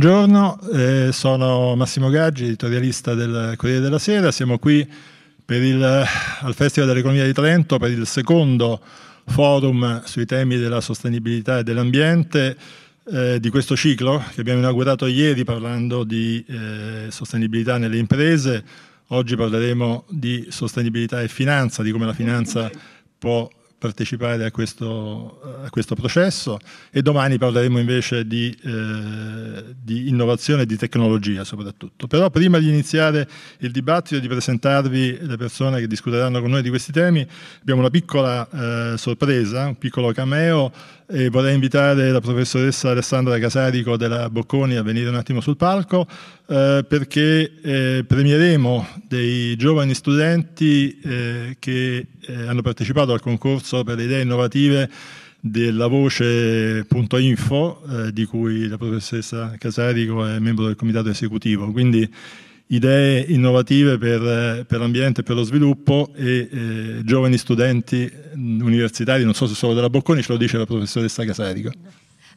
Buongiorno, eh, sono Massimo Gaggi, editorialista del Corriere della Sera. Siamo qui il, al Festival dell'Economia di Trento per il secondo forum sui temi della sostenibilità e dell'ambiente eh, di questo ciclo che abbiamo inaugurato ieri parlando di eh, sostenibilità nelle imprese. Oggi parleremo di sostenibilità e finanza, di come la finanza può partecipare a questo, a questo, processo e domani parleremo invece di, eh, di, innovazione e di tecnologia soprattutto. Però prima di iniziare il dibattito e di presentarvi le persone che discuteranno con noi di questi temi abbiamo una piccola eh, sorpresa, un piccolo cameo e vorrei invitare la professoressa Alessandra Casarico della Bocconi a venire un attimo sul palco eh, perché eh, premieremo dei giovani studenti eh, che eh, hanno partecipato al concorso per le idee innovative della voce.info eh, di cui la professoressa Casarico è membro del comitato esecutivo. Quindi idee innovative per, per l'ambiente e per lo sviluppo e eh, giovani studenti universitari, non so se solo della Bocconi, ce lo dice la professoressa Casarico.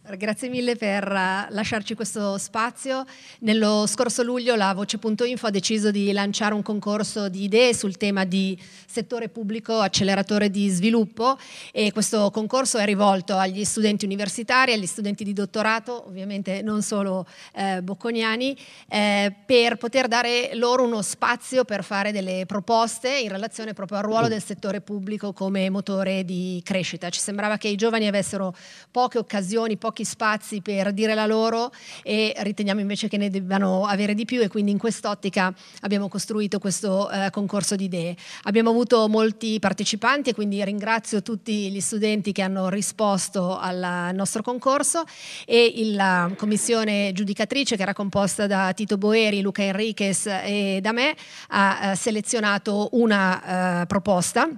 Grazie mille per eh, lasciarci questo spazio. Nello scorso luglio la Voce.info ha deciso di lanciare un concorso di idee sul tema di settore pubblico acceleratore di sviluppo e questo concorso è rivolto agli studenti universitari, agli studenti di dottorato, ovviamente non solo eh, bocconiani, eh, per poter dare loro uno spazio per fare delle proposte in relazione proprio al ruolo del settore pubblico come motore di crescita. Ci sembrava che i giovani avessero poche occasioni, pochi pochi spazi per dire la loro e riteniamo invece che ne debbano avere di più e quindi in quest'ottica abbiamo costruito questo eh, concorso di idee. Abbiamo avuto molti partecipanti e quindi ringrazio tutti gli studenti che hanno risposto al nostro concorso e la commissione giudicatrice che era composta da Tito Boeri, Luca Enriquez e da me ha eh, selezionato una eh, proposta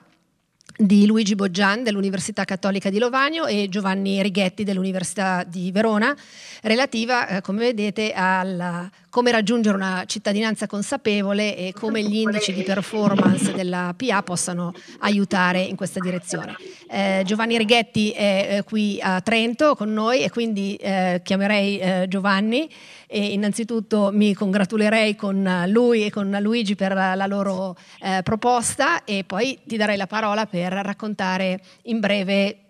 di Luigi Boggian dell'Università Cattolica di Lovagno e Giovanni Righetti dell'Università di Verona, relativa, eh, come vedete, a come raggiungere una cittadinanza consapevole e come gli indici di performance della PA possano aiutare in questa direzione. Eh, Giovanni Righetti è eh, qui a Trento con noi e quindi eh, chiamerei eh, Giovanni e innanzitutto mi congratulerei con lui e con Luigi per la loro eh, proposta e poi ti darei la parola per raccontare in breve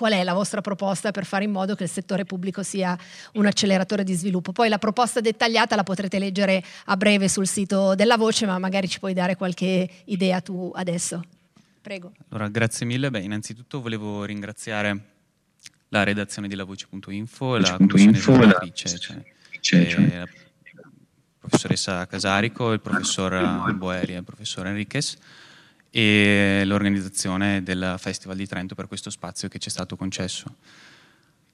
qual è la vostra proposta per fare in modo che il settore pubblico sia un acceleratore di sviluppo. Poi la proposta dettagliata la potrete leggere a breve sul sito della Voce, ma magari ci puoi dare qualche idea tu adesso. Prego. Allora, grazie mille. Beh, innanzitutto volevo ringraziare la redazione di lavoce.info la commissione cioè, cioè, cioè. la professoressa Casarico, il professor Boeri e il professor Enriquez e l'organizzazione del Festival di Trento per questo spazio che ci è stato concesso.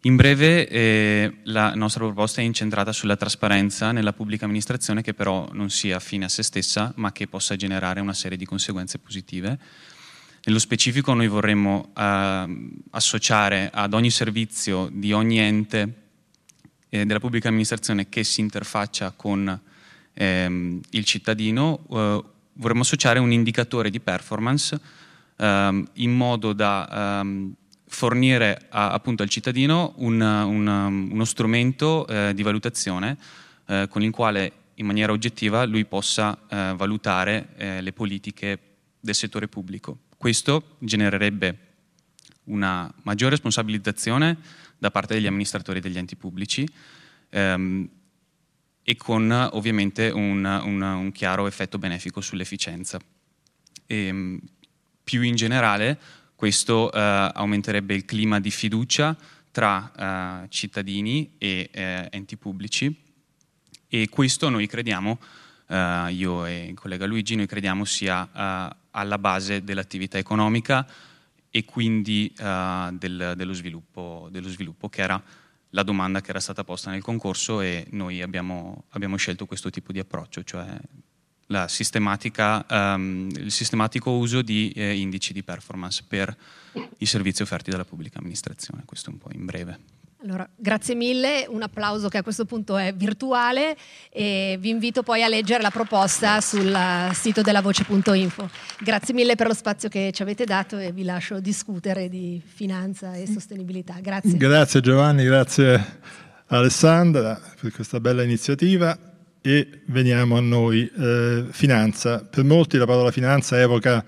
In breve, eh, la nostra proposta è incentrata sulla trasparenza nella pubblica amministrazione che però non sia fine a se stessa, ma che possa generare una serie di conseguenze positive. Nello specifico noi vorremmo eh, associare ad ogni servizio di ogni ente eh, della pubblica amministrazione che si interfaccia con ehm, il cittadino eh, vorremmo associare un indicatore di performance um, in modo da um, fornire a, appunto al cittadino un, un, uno strumento eh, di valutazione eh, con il quale in maniera oggettiva lui possa eh, valutare eh, le politiche del settore pubblico. Questo genererebbe una maggiore responsabilizzazione da parte degli amministratori degli enti pubblici ehm, e con ovviamente un, un, un chiaro effetto benefico sull'efficienza. E, ehm, più in generale questo eh, aumenterebbe il clima di fiducia tra eh, cittadini e eh, enti pubblici e questo noi crediamo, eh, io e il collega Luigi, noi crediamo sia eh, alla base dell'attività economica e quindi eh, del, dello, sviluppo, dello sviluppo che era la domanda che era stata posta nel concorso e noi abbiamo, abbiamo scelto questo tipo di approccio, cioè um, il sistematico uso di eh, indici di performance per i servizi offerti dalla pubblica amministrazione, questo un po' in breve. Allora, grazie mille, un applauso che a questo punto è virtuale e vi invito poi a leggere la proposta sul sito della voce.info. Grazie mille per lo spazio che ci avete dato e vi lascio discutere di finanza e sostenibilità. Grazie. Grazie Giovanni, grazie Alessandra per questa bella iniziativa e veniamo a noi. Eh, finanza. Per molti la parola finanza evoca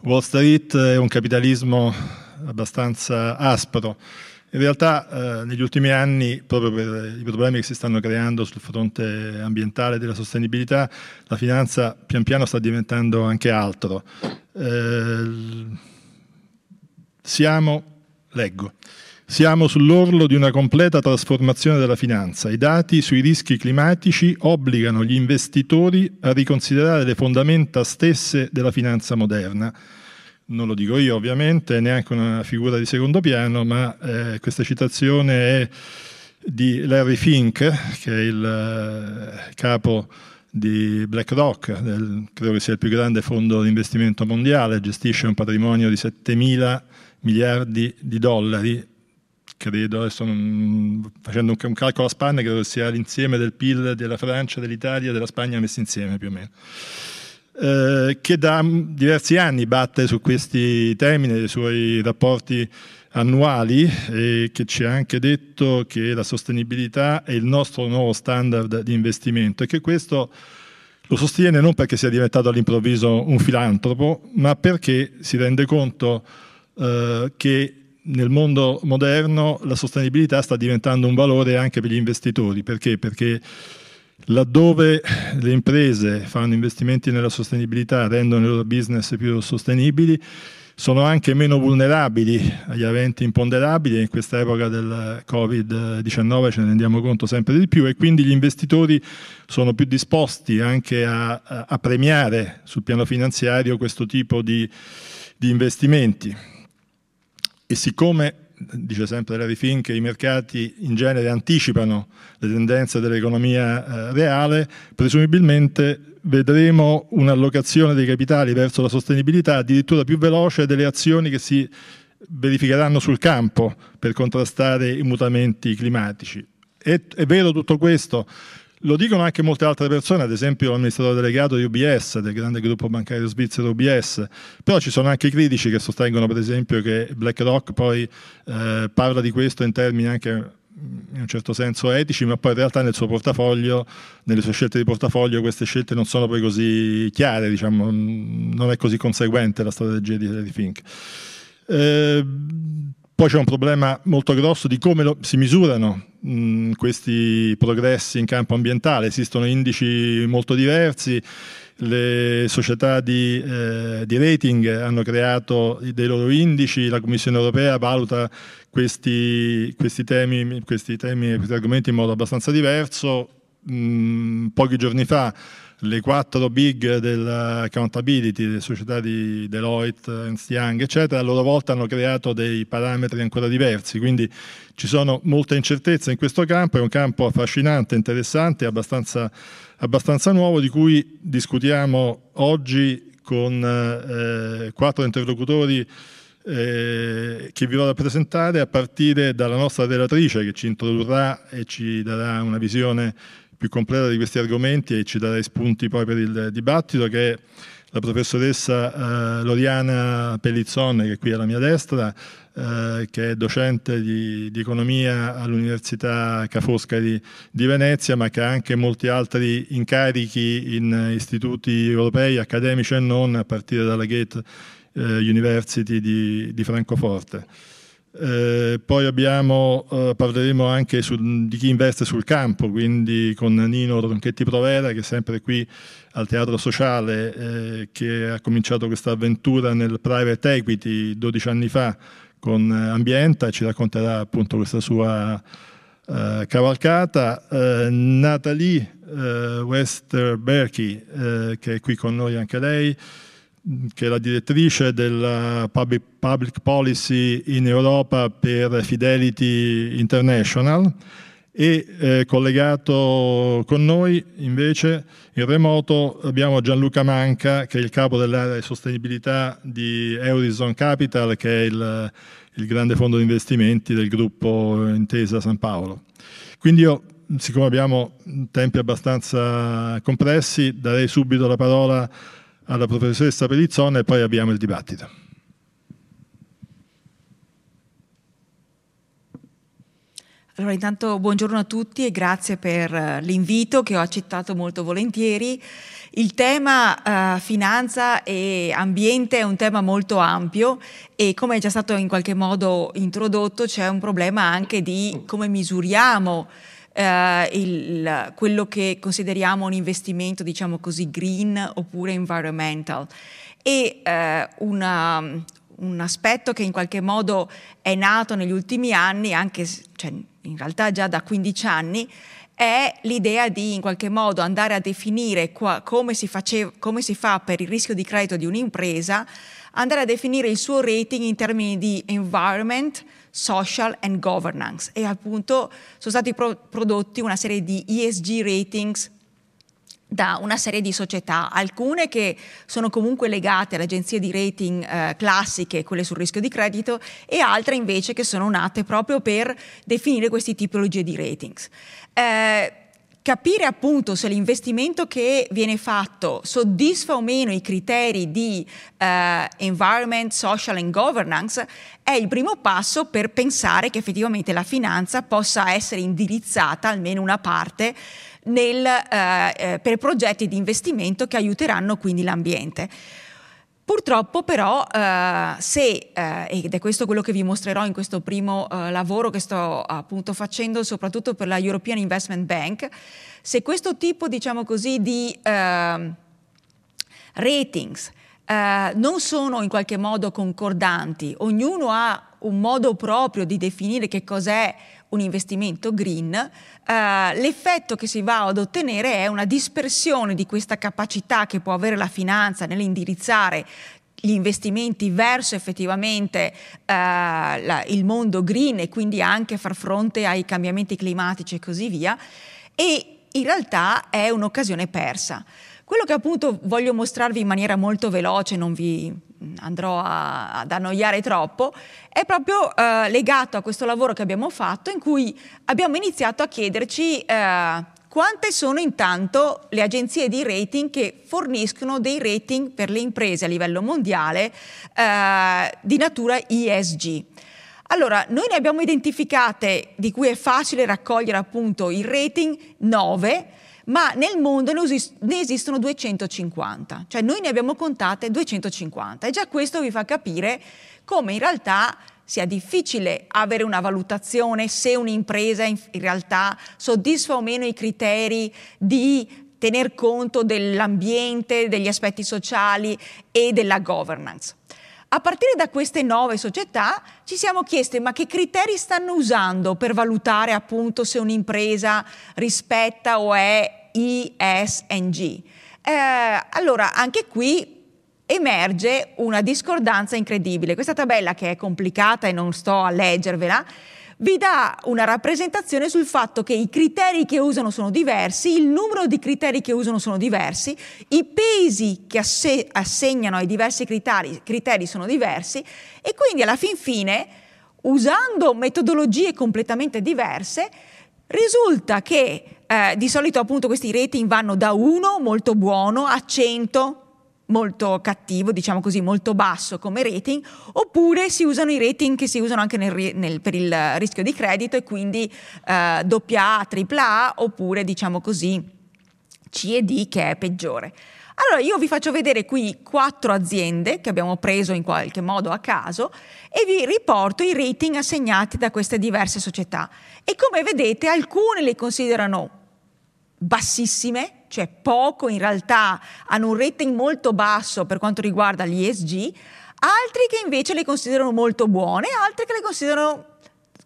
Wall Street e un capitalismo abbastanza aspro. In realtà eh, negli ultimi anni, proprio per i problemi che si stanno creando sul fronte ambientale della sostenibilità, la finanza pian piano sta diventando anche altro. Eh, siamo, leggo, siamo sull'orlo di una completa trasformazione della finanza. I dati sui rischi climatici obbligano gli investitori a riconsiderare le fondamenta stesse della finanza moderna non lo dico io ovviamente, neanche una figura di secondo piano, ma eh, questa citazione è di Larry Fink, che è il eh, capo di BlackRock, del, credo che sia il più grande fondo di investimento mondiale, gestisce un patrimonio di 7 mila miliardi di dollari, credo, adesso non, facendo un, un, calcolo a spanne, credo che sia l'insieme del PIL della Francia, dell'Italia e della Spagna messi insieme più o meno. Eh, che da diversi anni batte su questi temi nei suoi rapporti annuali e che ci ha anche detto che la sostenibilità è il nostro nuovo standard di investimento e che questo lo sostiene non perché sia diventato all'improvviso un filantropo, ma perché si rende conto eh, che nel mondo moderno la sostenibilità sta diventando un valore anche per gli investitori. Perché? Perché Laddove le imprese fanno investimenti nella sostenibilità, rendono i loro business più sostenibili, sono anche meno vulnerabili agli eventi imponderabili in questa epoca del Covid-19 ce ne rendiamo conto sempre di più e quindi gli investitori sono più disposti anche a, a premiare sul piano finanziario questo tipo di, di investimenti. E siccome dice sempre Larry Fink, i mercati in genere anticipano le tendenze dell'economia eh, reale, presumibilmente vedremo un'allocazione dei capitali verso la sostenibilità addirittura più veloce delle azioni che si verificheranno sul campo per contrastare i mutamenti climatici. È, è vero tutto questo? Lo dicono anche molte altre persone, ad esempio l'amministratore delegato di UBS, del grande gruppo bancario svizzero UBS, però ci sono anche critici che sostengono per esempio che BlackRock poi eh, parla di questo in termini anche in un certo senso etici, ma poi in realtà nel suo portafoglio, nelle sue scelte di portafoglio, queste scelte non sono poi così chiare, diciamo, non è così conseguente la strategia di, Fink. Eh, poi c'è un problema molto grosso di come lo, si misurano mh, questi progressi in campo ambientale. Esistono indici molto diversi, le società di, eh, di, rating hanno creato dei loro indici, la Commissione europea valuta questi, questi, temi, questi, questi argomenti in modo abbastanza diverso. Mh, pochi giorni fa le quattro big dell'accountability, le società di Deloitte, Ernst Young, eccetera, a loro volta hanno creato dei parametri ancora diversi, quindi ci sono molte incertezze in questo campo, è un campo affascinante, interessante, abbastanza, abbastanza nuovo, di cui discutiamo oggi con eh, quattro interlocutori eh, che vi vado a presentare a partire dalla nostra relatrice che ci introdurrà e ci darà una visione più completa di questi argomenti e ci darà spunti poi per il dibattito, che è la professoressa eh, Loriana Pellizzone, che è qui alla mia destra, eh, che è docente di, di economia all'Università Ca' Foscari di Venezia, ma che ha anche molti altri incarichi in istituti europei, accademici e non, a partire dalla Gate eh, University di, di Francoforte. Eh, poi abbiamo, eh, parleremo anche su, di chi investe sul campo, quindi con Nino Ronchetti Provera che è sempre qui al Teatro Sociale, eh, che ha cominciato questa avventura nel private equity 12 anni fa con eh, Ambienta ci racconterà appunto questa sua eh, cavalcata. Eh, Natalie Westerberchi che è qui con noi anche lei, che è la direttrice della public, public policy in Europa per Fidelity International e eh, collegato con noi invece in remoto abbiamo Gianluca Manca che è il capo dell'area di sostenibilità di Eurizon Capital che è il, il grande fondo di investimenti del gruppo Intesa San Paolo. Quindi io siccome abbiamo tempi abbastanza compressi darei subito la parola alla professoressa Pellizzone e poi abbiamo il dibattito. Allora, intanto buongiorno a tutti e grazie per eh, l'invito che ho accettato molto volentieri. Il tema uh, finanza e ambiente è un tema molto ampio e come è già stato in qualche modo introdotto c'è un problema anche di come misuriamo uh, il, quello che consideriamo un investimento, diciamo così, green oppure environmental. E uh, una, un aspetto che in qualche modo è nato negli ultimi anni, anche cioè, in realtà già da 15 anni, è l'idea di in qualche modo andare a definire qua, come, si faceva, come si fa per il rischio di credito di un'impresa, andare a definire il suo rating in termini di environment, social and governance e appunto sono stati pro- prodotti una serie di ESG ratings da una serie di società, alcune che sono comunque legate alle agenzie di rating eh, classiche, quelle sul rischio di credito, e altre invece che sono nate proprio per definire queste tipologie di ratings. Eh, capire appunto se l'investimento che viene fatto soddisfa o meno i criteri di eh, environment, social and governance è il primo passo per pensare che effettivamente la finanza possa essere indirizzata, almeno una parte, nel, eh, eh, per progetti di investimento che aiuteranno quindi l'ambiente. Purtroppo però eh, se, eh, ed è questo quello che vi mostrerò in questo primo eh, lavoro che sto appunto facendo soprattutto per la European Investment Bank, se questo tipo diciamo così di ehm, ratings eh, non sono in qualche modo concordanti, ognuno ha un modo proprio di definire che cos'è un investimento green, eh, l'effetto che si va ad ottenere è una dispersione di questa capacità che può avere la finanza nell'indirizzare gli investimenti verso effettivamente eh, la, il mondo green e quindi anche far fronte ai cambiamenti climatici e così via, e in realtà è un'occasione persa. Quello che appunto voglio mostrarvi in maniera molto veloce, non vi andrò a, ad annoiare troppo, è proprio eh, legato a questo lavoro che abbiamo fatto in cui abbiamo iniziato a chiederci eh, quante sono intanto le agenzie di rating che forniscono dei rating per le imprese a livello mondiale eh, di natura ESG. Allora, noi ne abbiamo identificate, di cui è facile raccogliere appunto il rating, 9, ma nel mondo ne, esistono 250, cioè noi ne abbiamo contate 250 e già questo vi fa capire come in realtà sia difficile avere una valutazione se un'impresa in realtà soddisfa o meno i criteri di tener conto dell'ambiente, degli aspetti sociali e della governance. A partire da queste nuove società ci siamo chiesti ma che criteri stanno usando per valutare appunto se un'impresa rispetta o è ESNG. Eh, allora anche qui emerge una discordanza incredibile. Questa tabella che è complicata e non sto a leggervela vi dà una rappresentazione sul fatto che i criteri che usano sono diversi, il numero di criteri che usano sono diversi, i pesi che asse- assegnano ai diversi criteri, criteri sono diversi e quindi alla fin fine, usando metodologie completamente diverse, risulta che eh, di solito appunto questi rating vanno da 1, molto buono, a 100, molto cattivo, diciamo così, molto basso come rating, oppure si usano i rating che si usano anche nel, nel, per il rischio di credito e quindi eh, AA, AAA oppure diciamo così C e D che è peggiore. Allora io vi faccio vedere qui quattro aziende che abbiamo preso in qualche modo a caso e vi riporto i rating assegnati da queste diverse società e come vedete alcune le considerano bassissime, cioè poco in realtà, hanno un rating molto basso per quanto riguarda gli ESG, altri che invece le considerano molto buone, altri che le considerano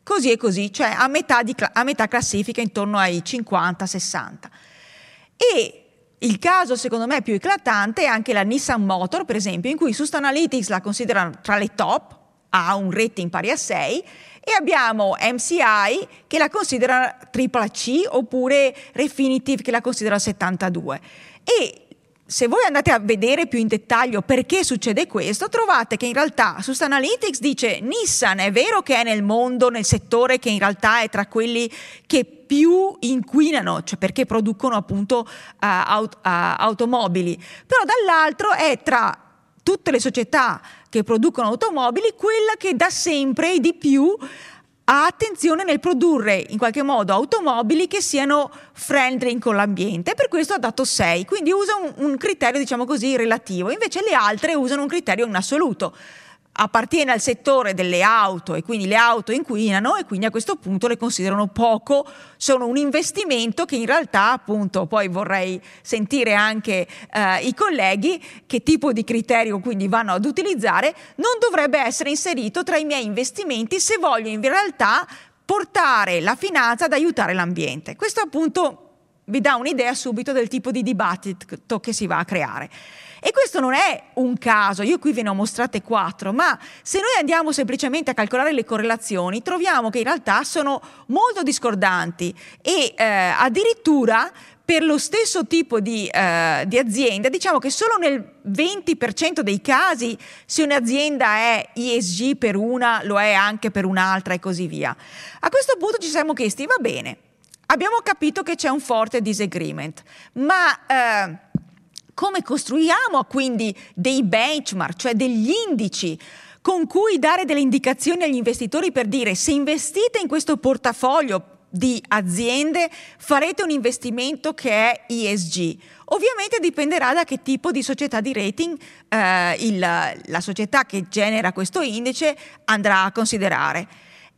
così e così, cioè a metà, di, a metà classifica intorno ai 50-60. E il caso secondo me più eclatante è anche la Nissan Motor, per esempio, in cui Sustainalytics la considera tra le top, ha un rating pari a 6, e abbiamo MCI che la considera C oppure Refinitiv che la considera 72. E se voi andate a vedere più in dettaglio perché succede questo, trovate che in realtà Sustainalytics dice Nissan è vero che è nel mondo, nel settore che in realtà è tra quelli che più inquinano, cioè perché producono appunto uh, aut- uh, automobili, però dall'altro è tra tutte le società che producono automobili quella che da sempre e di più ha attenzione nel produrre in qualche modo automobili che siano friendly con l'ambiente, per questo ha dato 6, quindi usa un, un criterio diciamo così relativo, invece le altre usano un criterio in assoluto appartiene al settore delle auto e quindi le auto inquinano e quindi a questo punto le considerano poco, sono un investimento che in realtà appunto poi vorrei sentire anche eh, i colleghi che tipo di criterio quindi vanno ad utilizzare, non dovrebbe essere inserito tra i miei investimenti se voglio in realtà portare la finanza ad aiutare l'ambiente. Questo appunto vi dà un'idea subito del tipo di dibattito che si va a creare. E questo non è un caso, io qui ve ne ho mostrate quattro, ma se noi andiamo semplicemente a calcolare le correlazioni, troviamo che in realtà sono molto discordanti e eh, addirittura per lo stesso tipo di, eh, di, azienda, diciamo che solo nel 20% dei casi, se un'azienda è ESG per una, lo è anche per un'altra e così via. A questo punto ci siamo chiesti, va bene, abbiamo capito che c'è un forte disagreement, ma... Eh, come costruiamo quindi dei benchmark, cioè degli indici con cui dare delle indicazioni agli investitori per dire se investite in questo portafoglio di aziende farete un investimento che è ESG. Ovviamente dipenderà da che tipo di società di rating eh, il, la società che genera questo indice andrà a considerare.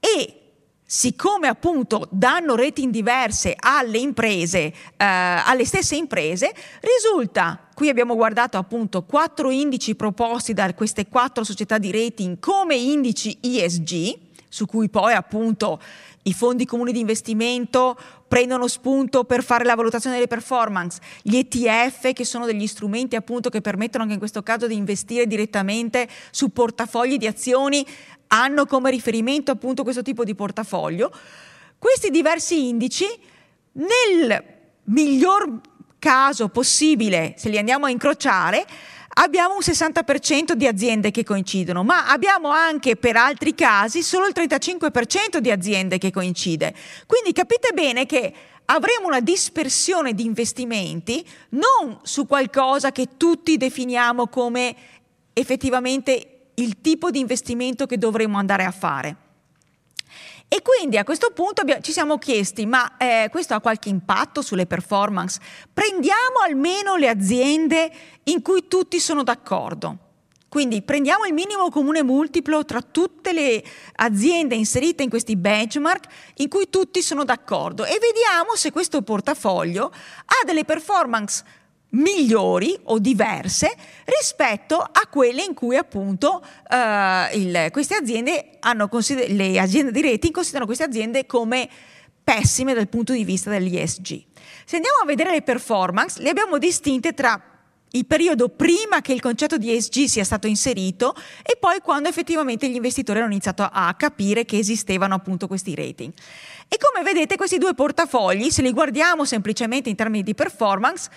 E siccome appunto danno rating diverse alle imprese, eh, alle stesse imprese, risulta, qui abbiamo guardato appunto quattro indici proposti da queste quattro società di rating come indici ESG, su cui poi appunto i fondi comuni di investimento prendono spunto per fare la valutazione delle performance, gli ETF che sono degli strumenti appunto che permettono anche in questo caso di investire direttamente su portafogli di azioni hanno come riferimento appunto questo tipo di portafoglio, questi diversi indici nel miglior caso possibile, se li andiamo a incrociare, abbiamo un 60% di aziende che coincidono, ma abbiamo anche per altri casi solo il 35% di aziende che coincide. Quindi capite bene che avremo una dispersione di investimenti non su qualcosa che tutti definiamo come effettivamente il tipo di investimento che dovremmo andare a fare. E quindi a questo punto ci siamo chiesti, ma eh, questo ha qualche impatto sulle performance? Prendiamo almeno le aziende in cui tutti sono d'accordo. Quindi prendiamo il minimo comune multiplo tra tutte le aziende inserite in questi benchmark in cui tutti sono d'accordo e vediamo se questo portafoglio ha delle performance migliori o diverse rispetto a quelle in cui appunto uh, il, queste aziende hanno consider- le aziende di rating considerano queste aziende come pessime dal punto di vista dell'ISG. Se andiamo a vedere le performance, le abbiamo distinte tra il periodo prima che il concetto di ESG sia stato inserito e poi quando effettivamente gli investitori hanno iniziato a capire che esistevano appunto questi rating. E come vedete questi due portafogli, se li guardiamo semplicemente in termini di performance,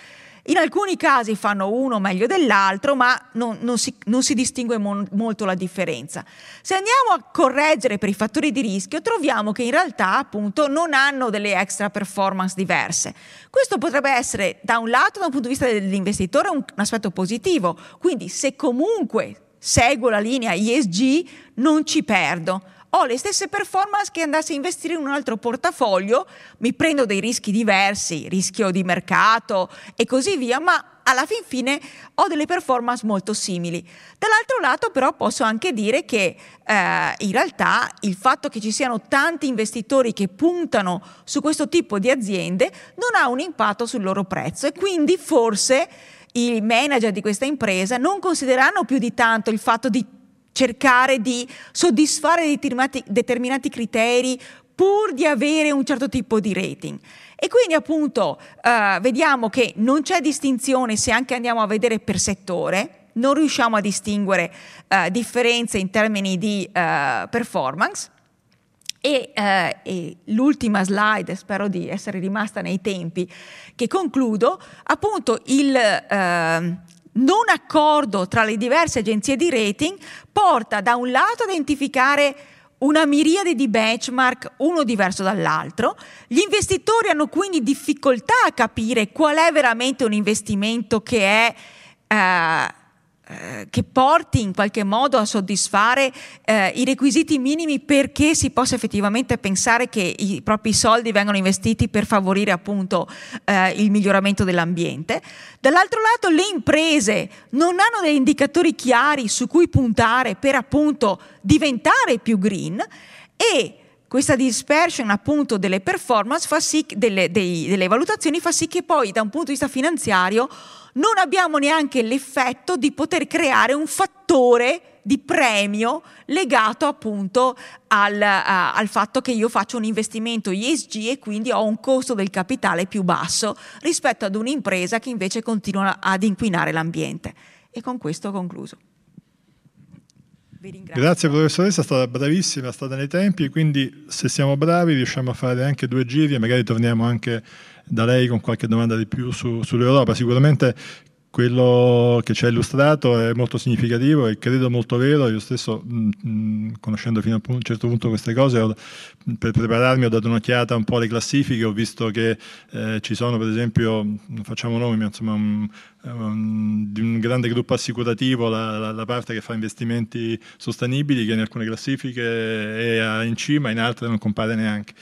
in alcuni casi fanno uno meglio dell'altro, ma non, non, si, non si, distingue mon, molto la differenza. Se andiamo a correggere per i fattori di rischio, troviamo che in realtà appunto non hanno delle extra performance diverse. Questo potrebbe essere da un lato, da un punto di vista dell'investitore, un, un aspetto positivo. Quindi se comunque seguo la linea ESG non ci perdo ho le stesse performance che andassi a investire in un altro portafoglio, mi prendo dei rischi diversi, rischio di mercato e così via, ma alla fin fine ho delle performance molto simili. Dall'altro lato però posso anche dire che eh, in realtà il fatto che ci siano tanti investitori che puntano su questo tipo di aziende non ha un impatto sul loro prezzo e quindi forse i manager di questa impresa non considereranno più di tanto il fatto di cercare di soddisfare determinati, determinati criteri pur di avere un certo tipo di rating. E quindi appunto uh, vediamo che non c'è distinzione se anche andiamo a vedere per settore, non riusciamo a distinguere uh, differenze in termini di uh, performance. E, e, l'ultima slide, spero di essere rimasta nei tempi, che concludo, appunto il, non accordo tra le diverse agenzie di rating porta da un lato a identificare una miriade di benchmark, uno diverso dall'altro. Gli investitori hanno quindi difficoltà a capire qual è veramente un investimento che è eh, eh, che porti in qualche modo a soddisfare eh, i requisiti minimi perché si possa effettivamente pensare che i propri soldi vengano investiti per favorire appunto eh, il miglioramento dell'ambiente. Dall'altro lato le imprese non hanno degli indicatori chiari su cui puntare per appunto diventare più green e questa dispersion appunto delle performance fa sì, delle, dei, delle valutazioni fa sì che poi da un punto di vista finanziario non abbiamo neanche l'effetto di poter creare un fattore di premio legato appunto al, uh, al, fatto che io faccio un investimento ESG e quindi ho un costo del capitale più basso rispetto ad un'impresa che invece continua ad inquinare l'ambiente. E con questo ho concluso. Grazie professoressa, è stata bravissima, è stata nei tempi, quindi se siamo bravi riusciamo a fare anche due giri e magari torniamo anche da lei con qualche domanda di più su, sull'Europa. Sicuramente quello che ci ha illustrato è molto significativo e credo molto vero. Io stesso, mh, conoscendo fino a un certo punto queste cose, ho, per prepararmi ho dato un'occhiata un po' alle classifiche, ho visto che eh, ci sono per esempio, non facciamo nomi, ma insomma un, di un grande gruppo assicurativo, la, la, la, parte che fa investimenti sostenibili, che in alcune classifiche è in cima, in altre non compare neanche.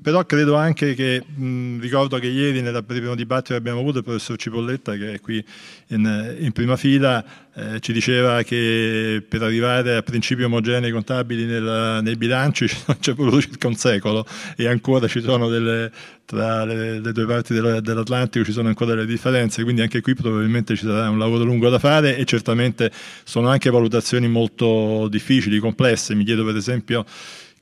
Però credo anche che, mh, ricordo che ieri nel primo dibattito che abbiamo avuto il professor Cipolletta, che è qui in, in prima fila, eh, ci diceva che per arrivare a principi omogenei contabili nel, nei bilanci ci è voluto circa un secolo e ancora ci sono delle, tra le, le due parti dell'Atlantico ci sono ancora delle differenze, quindi anche qui probabilmente ci sarà un lavoro lungo da fare e certamente sono anche valutazioni molto difficili, complesse. Mi chiedo per esempio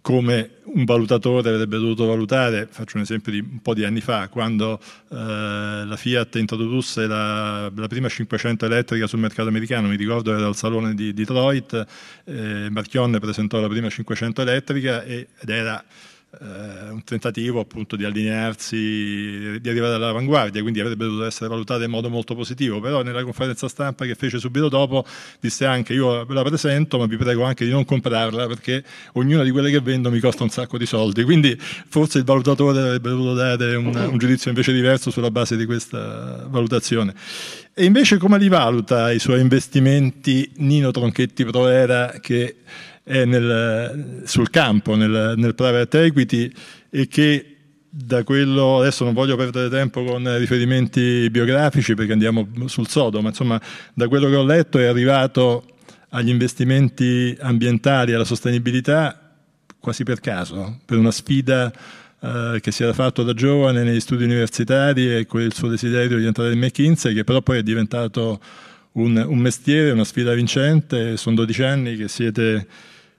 come un valutatore avrebbe dovuto valutare, faccio un esempio di un po' di anni fa, quando eh, la Fiat introdusse la, la, prima 500 elettrica sul mercato americano, mi ricordo era al salone di Detroit, eh, Marchionne presentò la prima 500 elettrica ed era eh, un tentativo appunto di allinearsi, di arrivare all'avanguardia, quindi avrebbe dovuto essere valutato in modo molto positivo, però nella conferenza stampa che fece subito dopo disse anche io ve la presento ma vi prego anche di non comprarla perché ognuna di quelle che vendo mi costa un sacco di soldi, quindi forse il valutatore avrebbe dovuto dare un, un giudizio invece diverso sulla base di questa valutazione. E invece come li valuta i suoi investimenti Nino Tronchetti Proera che nel, sul campo, nel, nel private equity e che da quello, adesso non voglio perdere tempo con riferimenti biografici perché andiamo sul sodo, ma insomma da quello che ho letto è arrivato agli investimenti ambientali, alla sostenibilità quasi per caso, per una sfida eh, che si era fatto da giovane negli studi universitari e con il suo desiderio di entrare in McKinsey, che però poi è diventato un, un mestiere, una sfida vincente, sono 12 anni che siete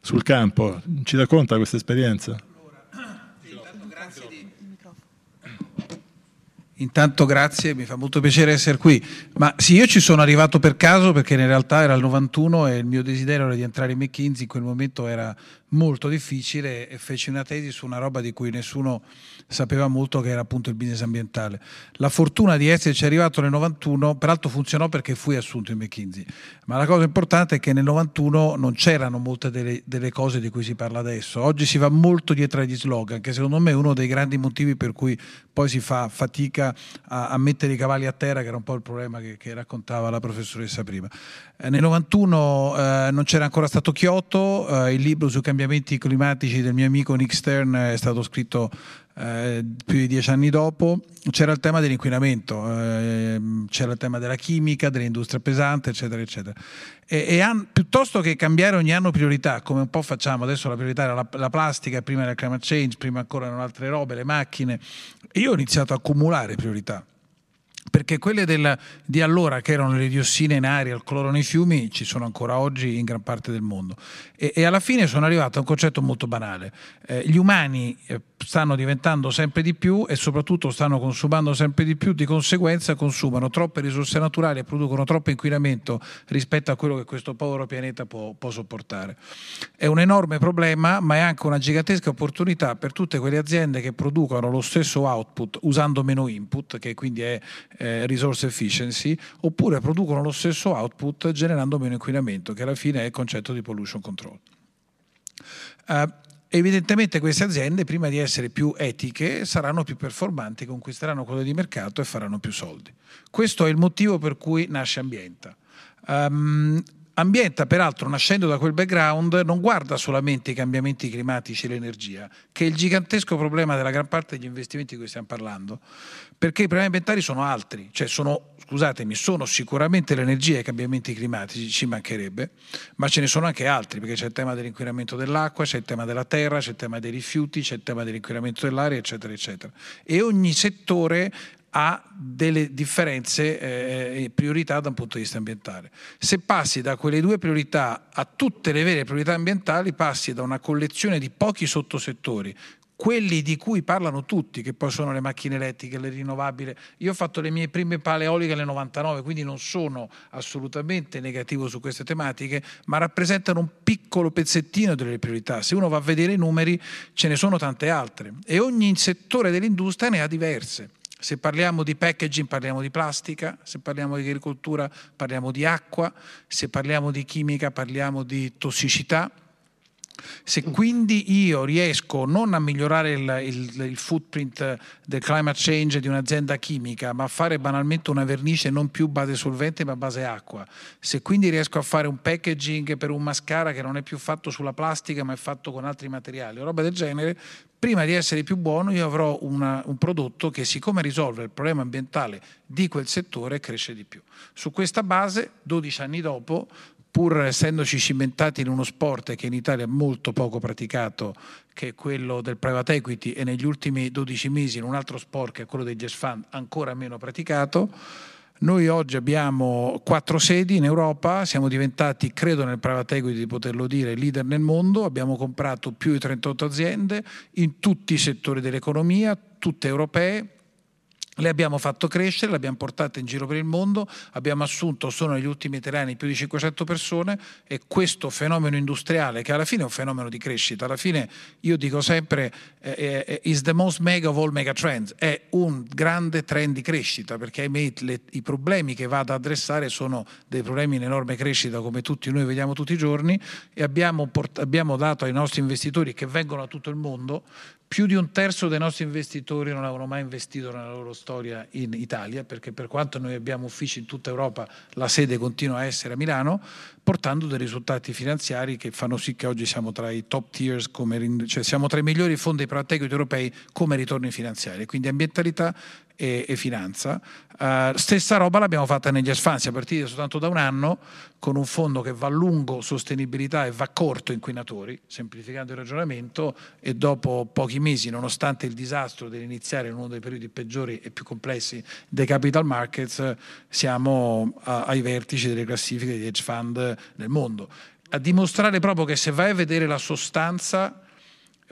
sul campo. Ci racconta questa esperienza? Intanto grazie, mi fa molto piacere essere qui. Ma sì, io ci sono arrivato per caso perché in realtà era il 91 e il mio desiderio era di entrare in McKinsey, in quel momento era molto difficile e feci una tesi su una roba di cui nessuno sapeva molto che era appunto il business ambientale. La fortuna di esserci arrivato nel 91, peraltro funzionò perché fui assunto in McKinsey, ma la cosa importante è che nel 91 non c'erano molte delle, delle cose di cui si parla adesso. Oggi si va molto dietro agli slogan, che secondo me è uno dei grandi motivi per cui poi si fa fatica a, a mettere i cavalli a terra, che era un po' il problema che, che raccontava la professoressa prima. Eh, nel 91 eh, non c'era ancora stato Kyoto, eh, il libro sui cambiamenti climatici del mio amico Nick Stern è stato scritto eh, più di dieci anni dopo, c'era il tema dell'inquinamento, eh, c'era il tema della chimica, dell'industria pesante, eccetera, eccetera. E, e an, piuttosto che cambiare ogni anno priorità, come un po' facciamo, adesso la priorità era la, la plastica, prima era il climate change, prima ancora erano altre robe, le macchine, io ho iniziato a accumulare priorità perché quelle del, di allora che erano le diossine in aria, il cloro nei fiumi, ci sono ancora oggi in gran parte del mondo. E, e alla fine sono arrivato a un concetto molto banale. Eh, gli umani eh, stanno diventando sempre di più e soprattutto stanno consumando sempre di più, di conseguenza consumano troppe risorse naturali e producono troppo inquinamento rispetto a quello che questo povero pianeta può, può sopportare. È un enorme problema, ma è anche una gigantesca opportunità per tutte quelle aziende che producono lo stesso output usando meno input, che quindi è eh, resource efficiency, oppure producono lo stesso output generando meno inquinamento, che alla fine è il concetto di pollution control. Uh, Evidentemente queste aziende, prima di essere più etiche, saranno più performanti, conquisteranno quello di mercato e faranno più soldi. Questo è il motivo per cui nasce Ambienta. Um, Ambienta, peraltro, nascendo da quel background, non guarda solamente i cambiamenti climatici e l'energia, che è il gigantesco problema della gran parte degli investimenti di cui stiamo parlando, perché i problemi ambientali sono altri, cioè sono, scusatemi, sono sicuramente l'energia e i cambiamenti climatici, ci mancherebbe, ma ce ne sono anche altri, perché c'è il tema dell'inquinamento dell'acqua, c'è il tema della terra, c'è il tema dei rifiuti, c'è il tema dell'inquinamento dell'aria, eccetera, eccetera. E ogni settore ha delle differenze eh, e priorità da un punto di vista ambientale. Se passi da quelle due priorità a tutte le vere priorità ambientali, passi da una collezione di pochi sottosettori, quelli di cui parlano tutti, che poi sono le macchine elettriche, le rinnovabili. Io ho fatto le mie prime pale eoliche nel 99, quindi non sono assolutamente negativo su queste tematiche, ma rappresentano un piccolo pezzettino delle priorità. Se uno va a vedere i numeri, ce ne sono tante altre e ogni settore dell'industria ne ha diverse. Se parliamo di packaging parliamo di plastica, se parliamo di agricoltura parliamo di acqua, se parliamo di chimica parliamo di tossicità. Se quindi io riesco non a migliorare il, il, il, footprint del climate change di un'azienda chimica, ma a fare banalmente una vernice non più base solvente ma base acqua, se quindi riesco a fare un packaging per un mascara che non è più fatto sulla plastica ma è fatto con altri materiali roba del genere, prima di essere più buono io avrò una, un prodotto che siccome risolve il problema ambientale di quel settore cresce di più. Su questa base, 12 anni dopo, pur essendoci cimentati in uno sport che in Italia è molto poco praticato, che è quello del private equity, e negli ultimi 12 mesi in un altro sport che è quello dei jazz fund ancora meno praticato, noi oggi abbiamo quattro sedi in Europa, siamo diventati, credo nel private equity di poterlo dire, leader nel mondo, abbiamo comprato più di 38 aziende in tutti i settori dell'economia, tutte europee, le abbiamo fatto crescere, le abbiamo portate in giro per il mondo, abbiamo assunto solo negli ultimi tre anni più di 500 persone e questo fenomeno industriale, che alla fine è un fenomeno di crescita, alla fine io dico sempre eh, eh, is the most mega of all mega trends, è un grande trend di crescita perché ahimè le, i problemi che va ad addressare sono dei problemi in enorme crescita come tutti noi vediamo tutti i giorni e abbiamo, abbiamo dato ai nostri investitori che vengono da tutto il mondo più di un terzo dei nostri investitori non avevano mai investito nella loro storia in Italia, perché per quanto noi abbiamo uffici in tutta Europa, la sede continua a essere a Milano, portando dei risultati finanziari che fanno sì che oggi siamo tra i top tiers, come, cioè siamo tra i migliori fondi private equity europei come ritorni finanziari. Quindi ambientalità e, e finanza. Uh, stessa roba l'abbiamo fatta negli Asfansi a partire soltanto da un anno con un fondo che va lungo sostenibilità e va corto inquinatori, semplificando il ragionamento e dopo pochi mesi, nonostante il disastro dell'iniziare in uno dei periodi peggiori e più complessi dei capital markets, siamo a, ai vertici delle classifiche di hedge fund nel mondo. A dimostrare proprio che se vai a vedere la sostanza,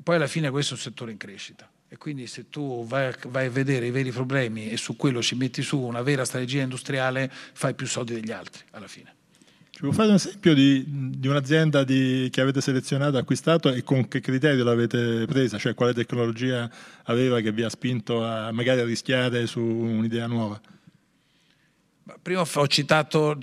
poi alla fine questo è un settore in crescita e quindi se tu vai, vai, a vedere i veri problemi e su quello ci metti su una vera strategia industriale, fai più soldi degli altri alla fine. Ci può fare un esempio di, di un'azienda di, che avete selezionato, acquistato e con che criterio l'avete presa? Cioè quale tecnologia aveva che vi ha spinto a magari a rischiare su un'idea nuova? Prima ho citato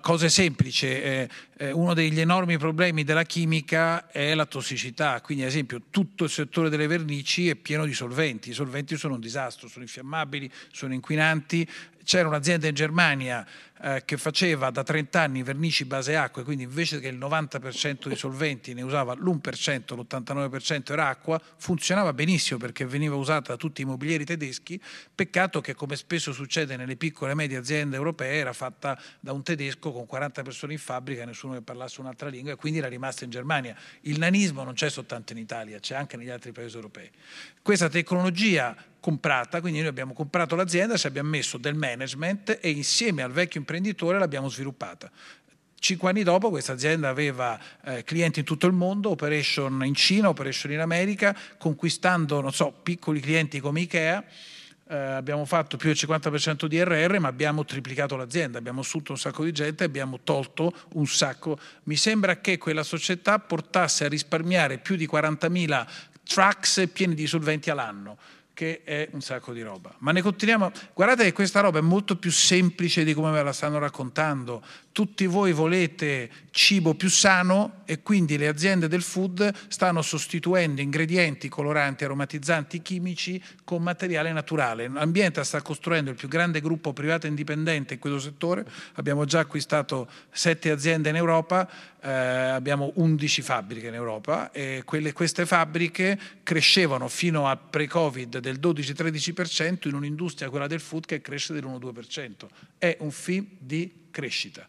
cose semplici, eh, eh, uno degli enormi problemi della chimica è la tossicità, quindi ad esempio tutto il settore delle vernici è pieno di solventi, i solventi sono un disastro, sono infiammabili, sono inquinanti, c'era un'azienda in Germania eh, che faceva da 30 anni vernici base acqua, quindi invece che il 90% dei solventi ne usava l'1%, l'89% era acqua, funzionava benissimo perché veniva usata da tutti i mobilieri tedeschi, peccato che come spesso succede nelle piccole e medie aziende europee era fatta da un tedesco con 40 persone in fabbrica, nessuno che parlasse un'altra lingua e quindi era rimasta in Germania. Il nanismo non c'è soltanto in Italia, c'è anche negli altri paesi europei. Questa tecnologia comprata, quindi noi abbiamo comprato l'azienda, ci abbiamo messo del management e insieme al vecchio imprenditore l'abbiamo sviluppata. Cinque anni dopo questa azienda aveva eh, clienti in tutto il mondo, operation in Cina, operation in America, conquistando, so, piccoli clienti come Ikea. Eh, abbiamo fatto più del 50% di RR, ma abbiamo triplicato l'azienda, abbiamo assunto un sacco di gente e abbiamo tolto un sacco. Mi sembra che quella società portasse a risparmiare più di 40.000 trucks pieni di solventi all'anno che è un sacco di roba. Ma ne continuiamo. Guardate che questa roba è molto più semplice di come ve la stanno raccontando. Tutti voi volete cibo più sano e quindi le aziende del food stanno sostituendo ingredienti coloranti, aromatizzanti, chimici con materiale naturale. L'ambiente sta costruendo il più grande gruppo privato indipendente in questo settore. Abbiamo già acquistato sette aziende in Europa, eh, abbiamo 11 fabbriche in Europa e quelle, queste fabbriche crescevano fino a pre-Covid del 12-13% in un'industria, quella del food, che cresce dell'1-2%. È un film di crescita.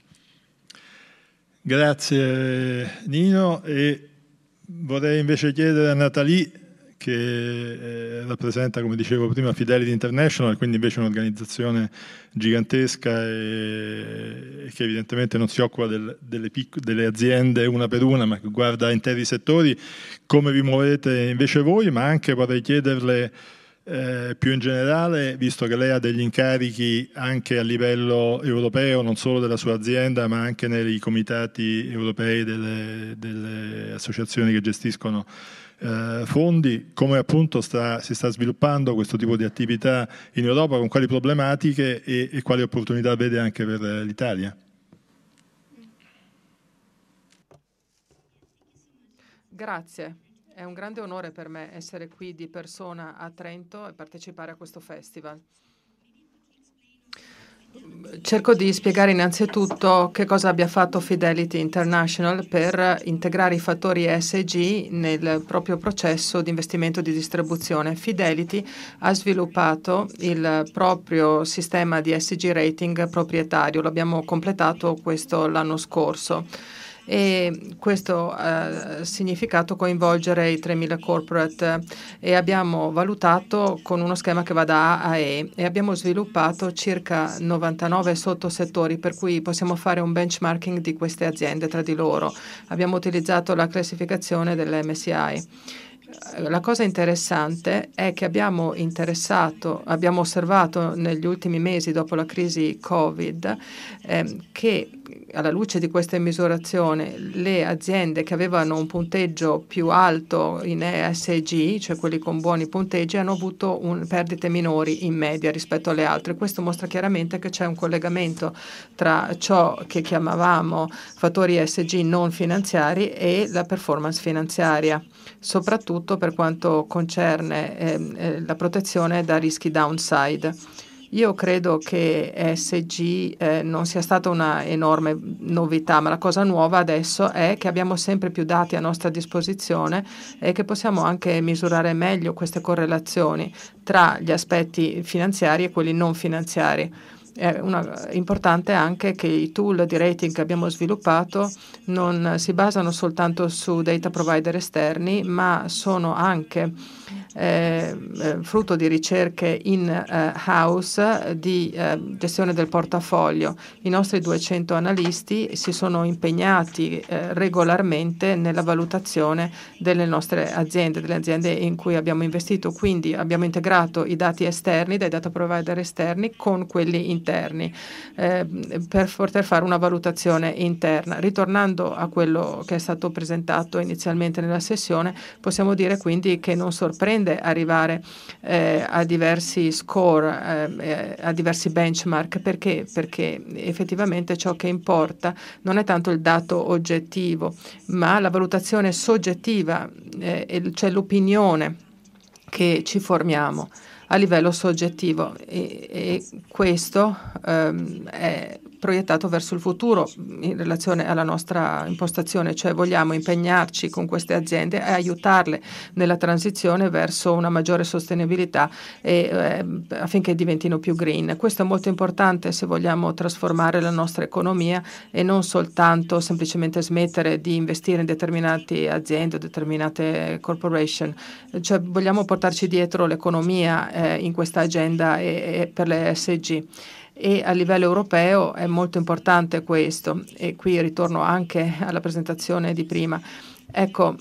Grazie Nino e vorrei invece chiedere a Natalie che eh, rappresenta, come dicevo prima, Fidelity International, quindi invece un'organizzazione gigantesca e, e che evidentemente non si occupa del, delle, pic- delle, aziende una per una, ma che guarda interi settori, come vi muovete invece voi, ma anche vorrei chiederle eh, più in generale, visto che lei ha degli incarichi anche a livello europeo, non solo della sua azienda, ma anche nei comitati europei delle, delle associazioni che gestiscono eh, fondi, come appunto sta, si sta sviluppando questo tipo di attività in Europa, con quali problematiche e, e quali opportunità vede anche per l'Italia. Grazie. È un grande onore per me essere qui di persona a Trento e partecipare a questo festival. Cerco di spiegare innanzitutto che cosa abbia fatto Fidelity International per integrare i fattori ESG nel proprio processo di investimento di distribuzione. Fidelity ha sviluppato il proprio sistema di ESG rating proprietario, l'abbiamo completato questo l'anno scorso e questo ha significato coinvolgere i 3.000 corporate e abbiamo valutato con uno schema che va da A a E e abbiamo sviluppato circa 99 sottosettori per cui possiamo fare un benchmarking di queste aziende tra di loro. Abbiamo utilizzato la classificazione dell'MSI. La cosa interessante è che abbiamo, abbiamo osservato negli ultimi mesi dopo la crisi Covid eh, che alla luce di questa misurazione le aziende che avevano un punteggio più alto in ESG, cioè quelli con buoni punteggi, hanno avuto un, perdite minori in media rispetto alle altre. Questo mostra chiaramente che c'è un collegamento tra ciò che chiamavamo fattori ESG non finanziari e la performance finanziaria, soprattutto per quanto concerne eh, eh la protezione da rischi downside. Io credo che ESG eh, non sia stata una enorme novità, ma la cosa nuova adesso è che abbiamo sempre più dati a nostra disposizione e che possiamo anche misurare meglio queste correlazioni tra gli aspetti finanziari e quelli non finanziari. È una, importante anche che i tool di rating che abbiamo sviluppato non si basano soltanto su data provider esterni, ma sono anche eh, eh, frutto di ricerche in-house eh, di eh, gestione del portafoglio. I nostri 200 analisti si sono impegnati eh, regolarmente nella valutazione delle nostre aziende, delle aziende in cui abbiamo investito. Quindi abbiamo integrato i dati esterni dai data provider esterni con quelli interni eh, per poter fare una valutazione interna. Ritornando a quello che è stato presentato inizialmente nella sessione, possiamo dire quindi che non sorprende tende arrivare eh, a diversi score, eh, a diversi benchmark, perché? perché effettivamente ciò che importa non è tanto il dato oggettivo, ma la valutazione soggettiva, eh, cioè l'opinione che ci formiamo a livello soggettivo e, e questo ehm, è proiettato verso il futuro in relazione alla nostra impostazione, cioè vogliamo impegnarci con queste aziende e aiutarle nella transizione verso una maggiore sostenibilità e, eh, affinché diventino più green. Questo è molto importante se vogliamo trasformare la nostra economia e non soltanto semplicemente smettere di investire in determinate aziende o determinate corporation, cioè vogliamo portarci dietro l'economia eh, in questa agenda e, e per le SG e a livello europeo è molto importante questo e qui ritorno anche alla presentazione di prima. Ecco,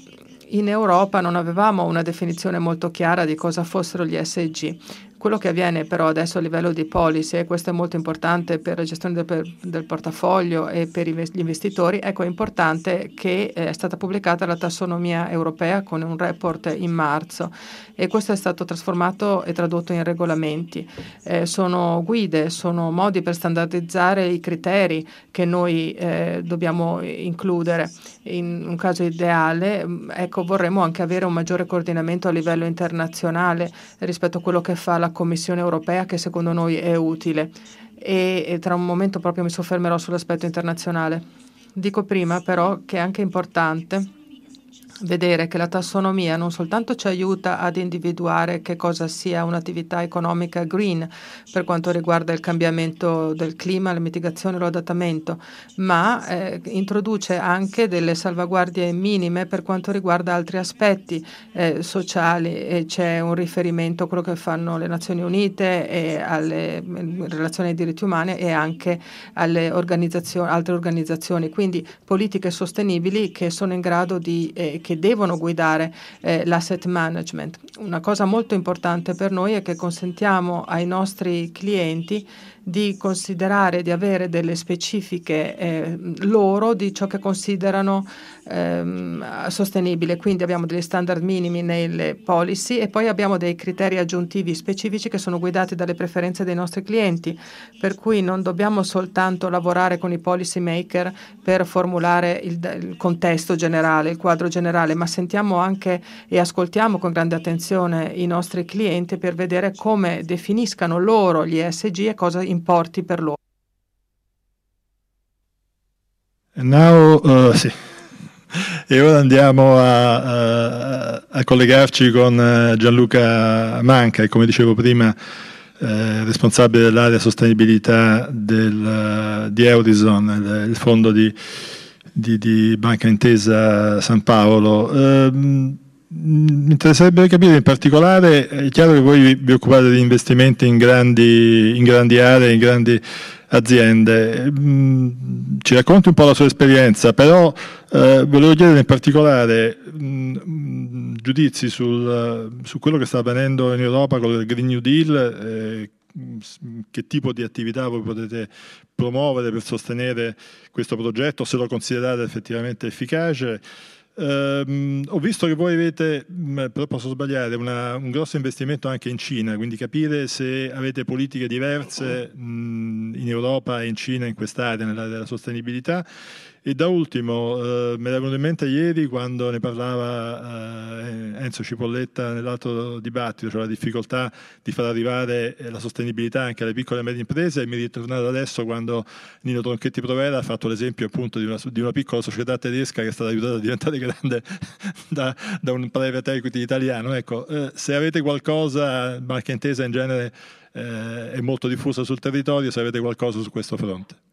in Europa non avevamo una definizione molto chiara di cosa fossero gli SG. Quello che avviene però adesso a livello di policy, e questo è molto importante per la gestione del, del portafoglio e per gli investitori, ecco è importante che eh, è stata pubblicata la tassonomia europea con un report in marzo e questo è stato trasformato e tradotto in regolamenti. Eh, sono guide, sono modi per standardizzare i criteri che noi eh, dobbiamo includere. In un caso ideale, ecco, vorremmo anche avere un maggiore coordinamento a livello internazionale rispetto a quello che fa la Commissione europea, che secondo noi è utile. E, e tra un momento proprio mi soffermerò sull'aspetto internazionale. Dico prima però che è anche importante vedere che la tassonomia non soltanto ci aiuta ad individuare che cosa sia un'attività economica green per quanto riguarda il cambiamento del clima, la mitigazione e l'adattamento, ma eh, introduce anche delle salvaguardie minime per quanto riguarda altri aspetti eh, sociali e c'è un riferimento a quello che fanno le Nazioni Unite e alle relazioni ai diritti umani e anche alle organizzazioni, altre organizzazioni, quindi politiche sostenibili che sono in grado di eh, che devono guidare eh, l'asset management. Una cosa molto importante per noi è che consentiamo ai nostri clienti di considerare di avere delle specifiche eh, loro di ciò che considerano ehm, sostenibile. Quindi abbiamo degli standard minimi nelle policy e poi abbiamo dei criteri aggiuntivi specifici che sono guidati dalle preferenze dei nostri clienti, per cui non dobbiamo soltanto lavorare con i policy maker per formulare il, il contesto generale, il quadro generale, ma sentiamo anche e ascoltiamo con grande attenzione i nostri clienti per vedere come definiscano loro gli ESG e cosa importi per loro. Now, uh, sì. E ora andiamo a, a, a collegarci con eh, Gianluca Manca, e come dicevo prima, eh, responsabile dell'area sostenibilità del, di Eurison, il, il fondo di, di, di, Banca Intesa San Paolo. Eh, mi interesserebbe capire in particolare, è chiaro che voi vi occupate di investimenti in grandi, in grandi aree, in grandi aziende. Mm, ci racconti un po' la sua esperienza, però eh, volevo chiedere in particolare mh, mm, giudizi sul, su quello che sta avvenendo in Europa con il Green New Deal, eh, che tipo di attività voi potete promuovere per sostenere questo progetto, se lo considerate effettivamente efficace. Um, ho visto che voi avete, mm, però posso sbagliare, una, un grosso investimento anche in Cina, quindi capire se avete politiche diverse mh, mm, in Europa e in Cina in quest'area, nell'area della sostenibilità e da ultimo, eh, me l'è venuto in mente ieri quando ne parlava eh, Enzo Cipolletta nell'altro dibattito, cioè la difficoltà di far arrivare eh, la sostenibilità anche alle piccole e medie imprese e mi è adesso quando Nino Tronchetti Provera ha fatto l'esempio appunto di una, di una, piccola società tedesca che è stata aiutata a diventare grande da, da un private equity italiano. Ecco, eh, se avete qualcosa, Marca Intesa in genere eh, è molto diffusa sul territorio, se avete qualcosa su questo fronte.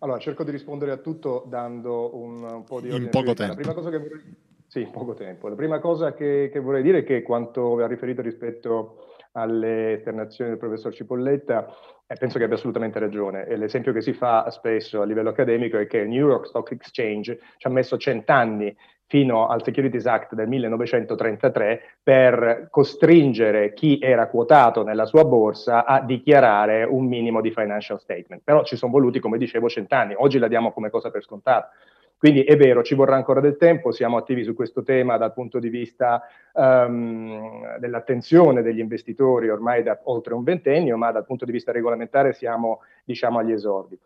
Allora, cerco di rispondere a tutto dando un, un po' di. In poco tempo. La prima cosa che vorrei... Sì, in poco tempo. La prima cosa che, che vorrei dire è che quanto ha riferito rispetto alle esternazioni del professor Cipolletta, eh, penso che abbia assolutamente ragione. E l'esempio che si fa spesso a livello accademico è che il New York Stock Exchange ci ha messo cent'anni fino al Securities Act del 1933 per costringere chi era quotato nella sua borsa a dichiarare un minimo di financial statement. Però ci sono voluti, come dicevo, cent'anni. Oggi la diamo come cosa per scontata. Quindi è vero, ci vorrà ancora del tempo, siamo attivi su questo tema dal punto di vista um, dell'attenzione degli investitori ormai da oltre un ventennio, ma dal punto di vista regolamentare siamo diciamo, agli esordi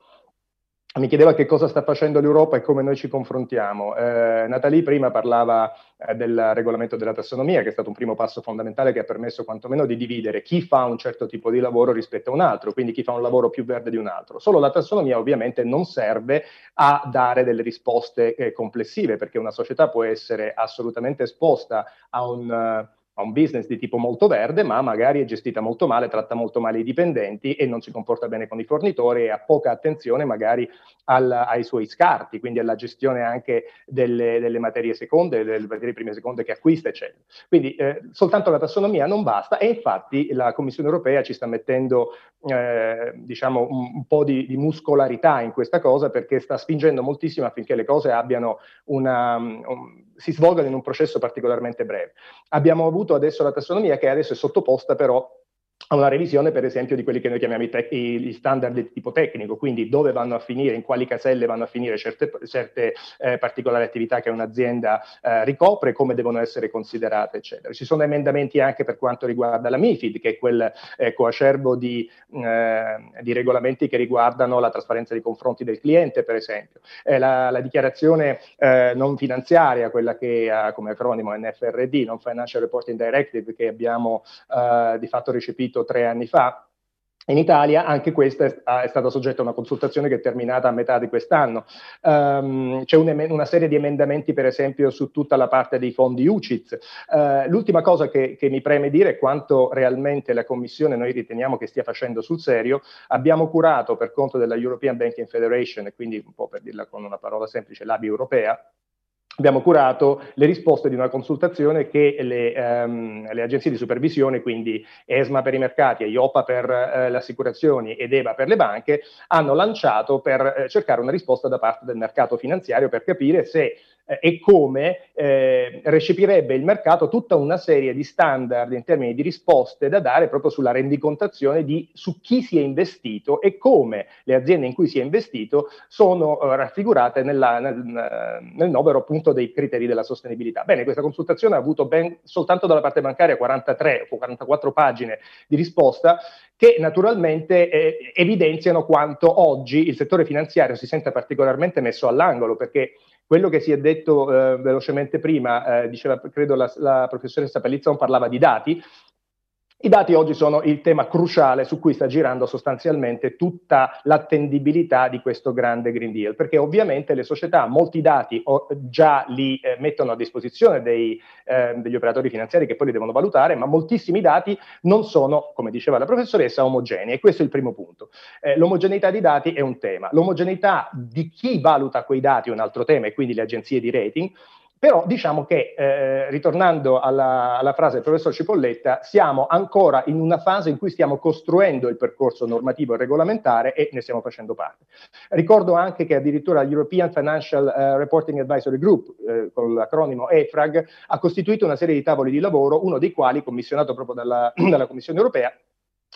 mi chiedeva che cosa sta facendo l'Europa e come noi ci confrontiamo. Eh, Natalie prima parlava eh, del regolamento della tassonomia, che è stato un primo passo fondamentale che ha permesso quantomeno di dividere chi fa un certo tipo di lavoro rispetto a un altro, quindi chi fa un lavoro più verde di un altro. Solo la tassonomia ovviamente non serve a dare delle risposte eh, complessive, perché una società può essere assolutamente esposta a un... Uh, ha un business di tipo molto verde, ma magari è gestita molto male, tratta molto male i dipendenti e non si comporta bene con i fornitori e ha poca attenzione magari al, ai suoi scarti, quindi alla gestione anche delle, delle, materie seconde, delle materie prime e seconde che acquista, eccetera. Quindi eh, soltanto la tassonomia non basta e infatti la Commissione europea ci sta mettendo eh, diciamo un, un po' di, di, muscolarità in questa cosa perché sta spingendo moltissimo affinché le cose abbiano una, un, si svolgano in un processo particolarmente breve. Abbiamo avuto adesso la tassonomia che adesso è sottoposta però a una revisione per esempio di quelli che noi chiamiamo i te- gli standard di tipo tecnico, quindi dove vanno a finire, in quali caselle vanno a finire certe, certe eh, particolari attività che un'azienda eh, ricopre, come devono essere considerate, eccetera. Ci sono emendamenti anche per quanto riguarda la MIFID, che è quel eh, coacervo di, eh, di, regolamenti che riguardano la trasparenza dei confronti del cliente, per esempio. La, la, dichiarazione eh, non finanziaria, quella che ha come acronimo NFRD, Non Financial Reporting Directive, che abbiamo eh, di fatto recepito uscito tre anni fa. In Italia anche questa è, è, stata soggetta a una consultazione che è terminata a metà di quest'anno. Um, c'è un, una serie di emendamenti, per esempio, su tutta la parte dei fondi UCITS. Uh, l'ultima cosa che, che, mi preme dire è quanto realmente la Commissione noi riteniamo che stia facendo sul serio. Abbiamo curato per conto della European Banking Federation, e quindi un po' per dirla con una parola semplice, l'ABI europea, abbiamo curato le risposte di una consultazione che le, um, le, agenzie di supervisione, quindi ESMA per i mercati, IOPA per uh, le assicurazioni ed EBA per le banche, hanno lanciato per uh, cercare una risposta da parte del mercato finanziario per capire se eh, e come eh, recepirebbe il mercato tutta una serie di standard in termini di risposte da dare proprio sulla rendicontazione di su chi si è investito e come le aziende in cui si è investito sono eh, raffigurate nella, nel, nel novero appunto dei criteri della sostenibilità. Bene, questa consultazione ha avuto ben soltanto dalla parte bancaria 43 o 44 pagine di risposta che naturalmente eh, evidenziano quanto oggi il settore finanziario si senta particolarmente messo all'angolo perché quello che si è detto eh, velocemente prima, eh, diceva credo la, la professoressa Pellizzon parlava di dati, i dati oggi sono il tema cruciale su cui sta girando sostanzialmente tutta l'attendibilità di questo grande Green Deal, perché ovviamente le società molti dati già li eh, mettono a disposizione dei, eh, degli operatori finanziari che poi li devono valutare, ma moltissimi dati non sono, come diceva la professoressa, omogenei e questo è il primo punto. Eh, l'omogeneità di dati è un tema, l'omogeneità di chi valuta quei dati è un altro tema e quindi le agenzie di rating. Però diciamo che, eh, ritornando alla, alla, frase del professor Cipolletta, siamo ancora in una fase in cui stiamo costruendo il percorso normativo e regolamentare e ne stiamo facendo parte. Ricordo anche che addirittura l'European Financial uh, Reporting Advisory Group, eh, con l'acronimo EFRAG, ha costituito una serie di tavoli di lavoro, uno dei quali, commissionato proprio dalla, dalla Commissione europea,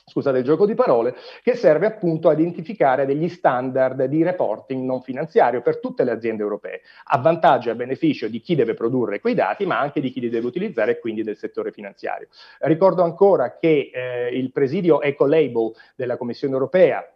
scusate il gioco di parole, che serve appunto a identificare degli standard di reporting non finanziario per tutte le aziende europee, a vantaggio e a beneficio di chi deve produrre quei dati, ma anche di chi li deve utilizzare e quindi del settore finanziario. Ricordo ancora che eh, il presidio Ecolabel della Commissione europea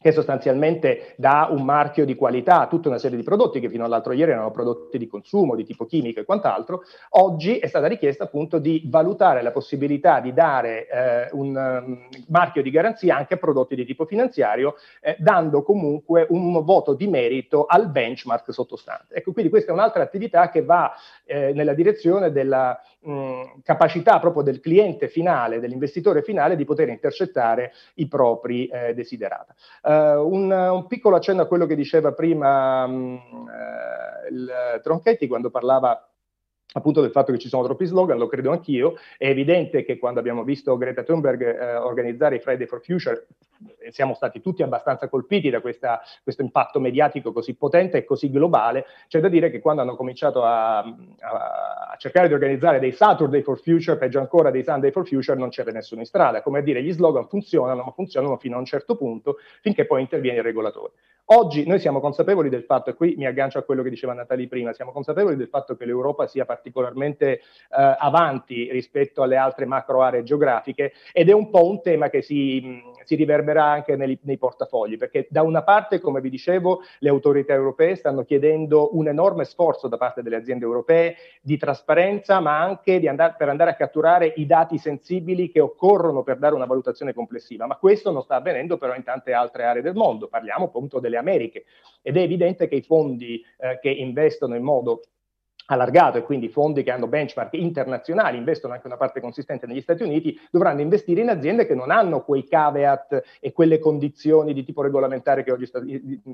che sostanzialmente dà un marchio di qualità a tutta una serie di prodotti che fino all'altro ieri erano prodotti di consumo, di tipo chimico e quant'altro, oggi è stata richiesta appunto di valutare la possibilità di dare eh, un um, marchio di garanzia anche a prodotti di tipo finanziario, eh, dando comunque un voto di merito al benchmark sottostante. Ecco, quindi questa è un'altra attività che va eh, nella direzione della mh, capacità proprio del cliente finale, dell'investitore finale di poter intercettare i propri eh, desiderata. Uh, un, un, piccolo accenno a quello che diceva prima um, uh, il Tronchetti quando parlava appunto del fatto che ci sono troppi slogan, lo credo anch'io, è evidente che quando abbiamo visto Greta Thunberg eh, organizzare i Friday for Future eh, siamo stati tutti abbastanza colpiti da questa, questo impatto mediatico così potente e così globale, c'è da dire che quando hanno cominciato a, a, a, cercare di organizzare dei Saturday for Future, peggio ancora dei Sunday for Future, non c'era nessuno in strada, come a dire gli slogan funzionano, ma funzionano fino a un certo punto, finché poi interviene il regolatore. Oggi noi siamo consapevoli del fatto, e qui mi aggancio a quello che diceva Natalie prima, siamo consapevoli del fatto che l'Europa sia particolarmente eh, avanti rispetto alle altre macro aree geografiche ed è un po' un tema che si, si riverbera anche nei, nei, portafogli, perché da una parte, come vi dicevo, le autorità europee stanno chiedendo un enorme sforzo da parte delle aziende europee di trasparenza, ma anche andare, per andare a catturare i dati sensibili che occorrono per dare una valutazione complessiva. Ma questo non sta avvenendo però in tante altre aree del mondo. Parliamo appunto delle Americhe ed è evidente che i fondi eh, che investono in modo allargato e quindi fondi che hanno benchmark internazionali, investono anche una parte consistente negli Stati Uniti, dovranno investire in aziende che non hanno quei caveat e quelle condizioni di tipo regolamentare che oggi sta,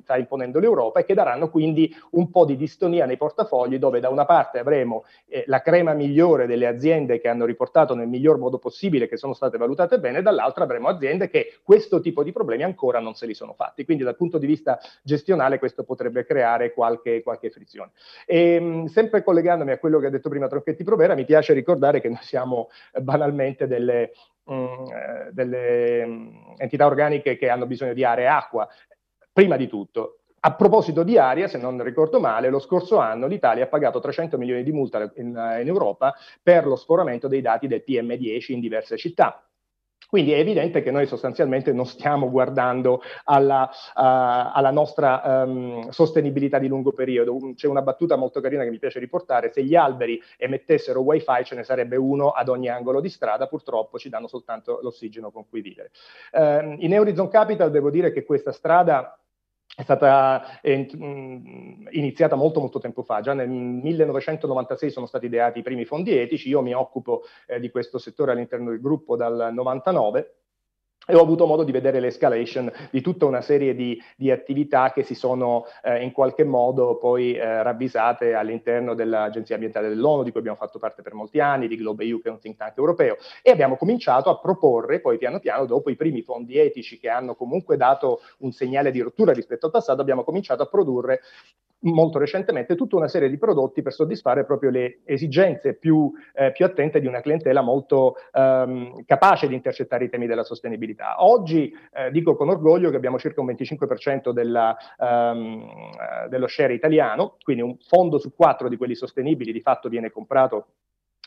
sta imponendo l'Europa e che daranno quindi un po' di distonia nei portafogli dove da una parte avremo eh, la crema migliore delle aziende che hanno riportato nel miglior modo possibile che sono state valutate bene e dall'altra avremo aziende che questo tipo di problemi ancora non se li sono fatti. Quindi dal punto di vista gestionale questo potrebbe creare qualche, qualche frizione. E, sempre collegandomi a quello che ha detto prima Tronchetti Provera, mi piace ricordare che noi siamo eh, banalmente delle, mh, mm, eh, delle mm, entità organiche che hanno bisogno di aria e acqua. Prima di tutto, a proposito di aria, se non ricordo male, lo scorso anno l'Italia ha pagato 300 milioni di multa in, in Europa per lo sforamento dei dati del PM10 in diverse città. Quindi è evidente che noi sostanzialmente non stiamo guardando alla, uh, alla nostra um, sostenibilità di lungo periodo. C'è una battuta molto carina che mi piace riportare, se gli alberi emettessero wifi ce ne sarebbe uno ad ogni angolo di strada, purtroppo ci danno soltanto l'ossigeno con cui vivere. Uh, in Eurizon Capital devo dire che questa strada è stata eh, iniziata molto molto tempo fa, già nel 1996 sono stati ideati i primi fondi etici, io mi occupo eh, di questo settore all'interno del gruppo dal 99 e ho avuto modo di vedere l'escalation di tutta una serie di, di attività che si sono eh, in qualche modo poi eh, ravvisate all'interno dell'Agenzia Ambientale dell'ONU, di cui abbiamo fatto parte per molti anni, di Globe EU, che è un think tank europeo, e abbiamo cominciato a proporre poi piano piano, dopo i primi fondi etici che hanno comunque dato un segnale di rottura rispetto al passato, abbiamo cominciato a produrre molto recentemente tutta una serie di prodotti per soddisfare proprio le esigenze più, eh, più attente di una clientela molto ehm, capace di intercettare i temi della sostenibilità. Oggi eh, dico con orgoglio che abbiamo circa un 25% della, ehm, eh, dello share italiano, quindi un fondo su quattro di quelli sostenibili di fatto viene comprato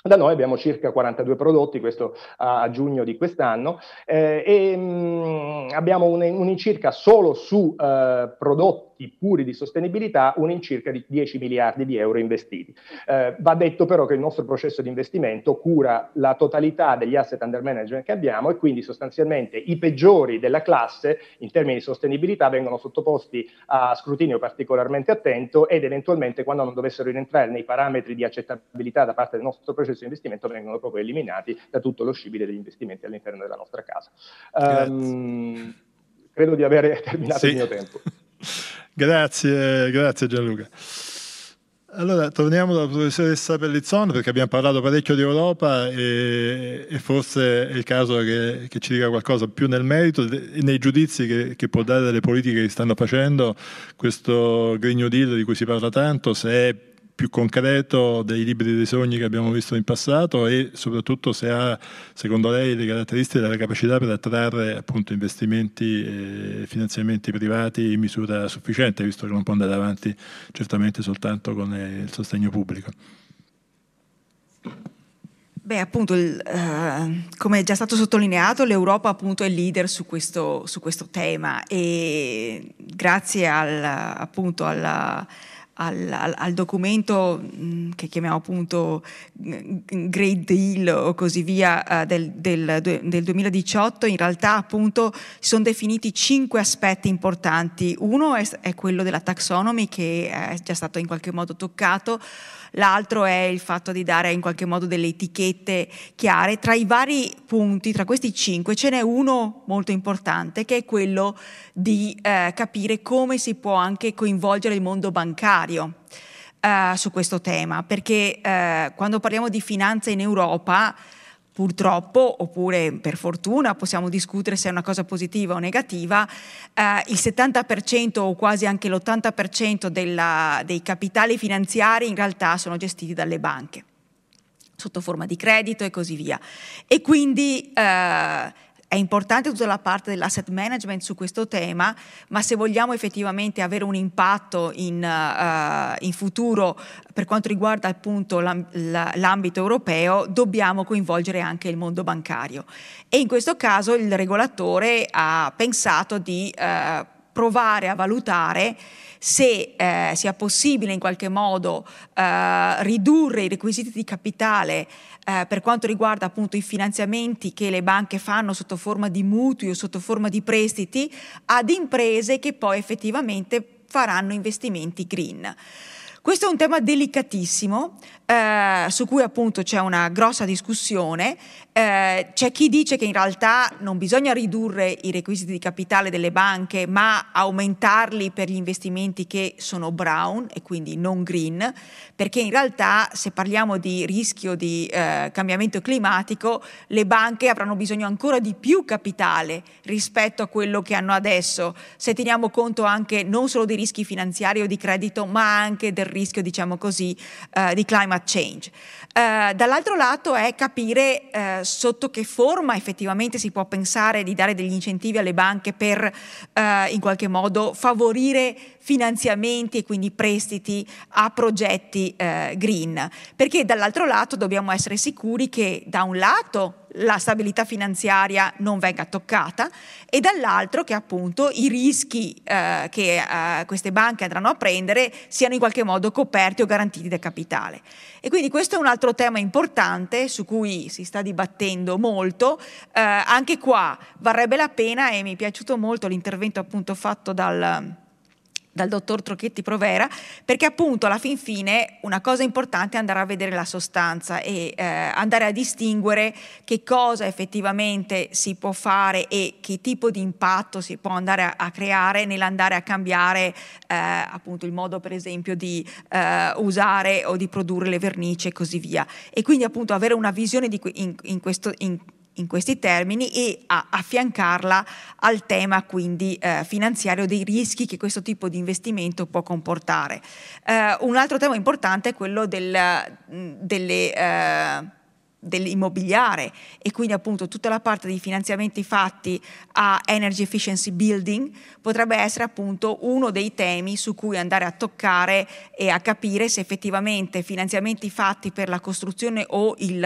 da noi abbiamo circa 42 prodotti, questo a, giugno di quest'anno, eh, e mh, mm, abbiamo un, un solo su eh, prodotti puri di sostenibilità un in circa di 10 miliardi di euro investiti. Eh, va detto però che il nostro processo di investimento cura la totalità degli asset under management che abbiamo e quindi sostanzialmente i peggiori della classe in termini di sostenibilità vengono sottoposti a scrutinio particolarmente attento ed eventualmente quando non dovessero rientrare nei parametri di accettabilità da parte del nostro processo di investimento vengono proprio eliminati da tutto lo scibile degli investimenti all'interno della nostra casa. Um, credo di aver terminato sì. il mio tempo. Grazie, grazie Gianluca. Allora, torniamo dalla professoressa Pellizzon perché abbiamo parlato parecchio di Europa e, e forse è il caso che, che, ci dica qualcosa più nel merito e nei giudizi che, che, può dare delle politiche che stanno facendo questo Green New Deal di cui si parla tanto, se è più concreto dei libri dei sogni che abbiamo visto in passato e soprattutto se ha, secondo lei, le caratteristiche della capacità per attrarre appunto investimenti e finanziamenti privati in misura sufficiente, visto che non può andare avanti certamente soltanto con il sostegno pubblico. Beh, appunto, il, eh, come è già stato sottolineato, l'Europa appunto è leader su questo, su questo tema e grazie al, appunto alla al, al, al, documento mm, che chiamiamo appunto mm, Great Deal o così via uh, del, del, del, 2018, in realtà appunto si sono definiti cinque aspetti importanti. Uno è, è quello della taxonomy che è già stato in qualche modo toccato, l'altro è il fatto di dare in qualche modo delle etichette chiare. Tra i vari punti, tra questi cinque, ce n'è uno molto importante che è quello di eh, capire come si può anche coinvolgere il mondo bancario. Uh, su questo tema, perché uh, quando parliamo di finanza in Europa purtroppo, oppure per fortuna, possiamo discutere se è una cosa positiva o negativa, eh, il 70% o quasi anche l'80% della, dei capitali finanziari in realtà sono gestiti dalle banche sotto forma di credito e così via. E quindi eh, è importante tutta la parte dell'asset management su questo tema, ma se vogliamo effettivamente avere un impatto in, uh, in futuro per quanto riguarda appunto l'ambito europeo, dobbiamo coinvolgere anche il mondo bancario. E in questo caso il regolatore ha pensato di uh, provare a valutare se eh, sia possibile in qualche modo eh, ridurre i requisiti di capitale eh, per quanto riguarda appunto i finanziamenti che le banche fanno sotto forma di mutui o sotto forma di prestiti ad imprese che poi effettivamente faranno investimenti green. Questo è un tema delicatissimo eh, su cui appunto c'è una grossa discussione. Eh, c'è chi dice che in realtà non bisogna ridurre i requisiti di capitale delle banche, ma aumentarli per gli investimenti che sono brown e quindi non green, perché in realtà se parliamo di rischio di eh, cambiamento climatico, le banche avranno bisogno ancora di più capitale rispetto a quello che hanno adesso, se teniamo conto anche non solo dei rischi finanziari o di credito, ma anche del rischio, diciamo così, eh, di climate change. Eh, dall'altro lato è capire eh, sotto che forma effettivamente si può pensare di dare degli incentivi alle banche per eh, in qualche modo favorire finanziamenti e quindi prestiti a progetti eh, green, perché dall'altro lato dobbiamo essere sicuri che da un lato la stabilità finanziaria non venga toccata e dall'altro che appunto i rischi eh, che eh, queste banche andranno a prendere siano in qualche modo coperti o garantiti dal capitale. E quindi questo è un altro tema importante su cui si sta dibattendo molto. Eh, anche qua varrebbe la pena e mi è piaciuto molto l'intervento appunto fatto dal dal dottor Trocchetti Provera, perché appunto alla fin fine una cosa importante è andare a vedere la sostanza e eh, andare a distinguere che cosa effettivamente si può fare e che tipo di impatto si può andare a, a creare nell'andare a cambiare eh, appunto il modo per esempio di eh, usare o di produrre le vernici e così via. E quindi appunto avere una visione di, in, in, questo, in in questi termini e a affiancarla al tema quindi eh, finanziario dei rischi che questo tipo di investimento può comportare. Eh, un altro tema importante è quello del, delle eh, dell'immobiliare e quindi appunto tutta la parte di finanziamenti fatti a energy efficiency building potrebbe essere appunto uno dei temi su cui andare a toccare e a capire se effettivamente finanziamenti fatti per la costruzione o il, uh,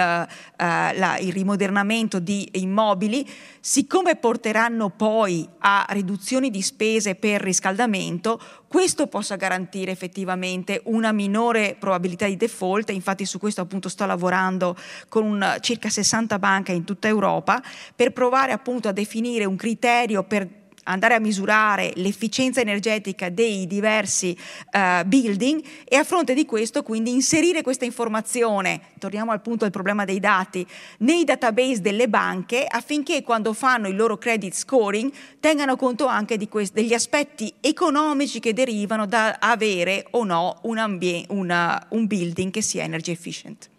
la, il rimodernamento di immobili siccome porteranno poi a riduzioni di spese per riscaldamento questo possa garantire effettivamente una minore probabilità di default, infatti su questo appunto sto lavorando con un, circa 60 banche in tutta Europa per provare appunto a definire un criterio per andare a misurare l'efficienza energetica dei diversi uh, building e a fronte di questo quindi inserire questa informazione, torniamo al punto del problema dei dati, nei database delle banche affinché quando fanno il loro credit scoring tengano conto anche quest- degli aspetti economici che derivano da avere o no un, ambie- una, un building che sia energy efficient.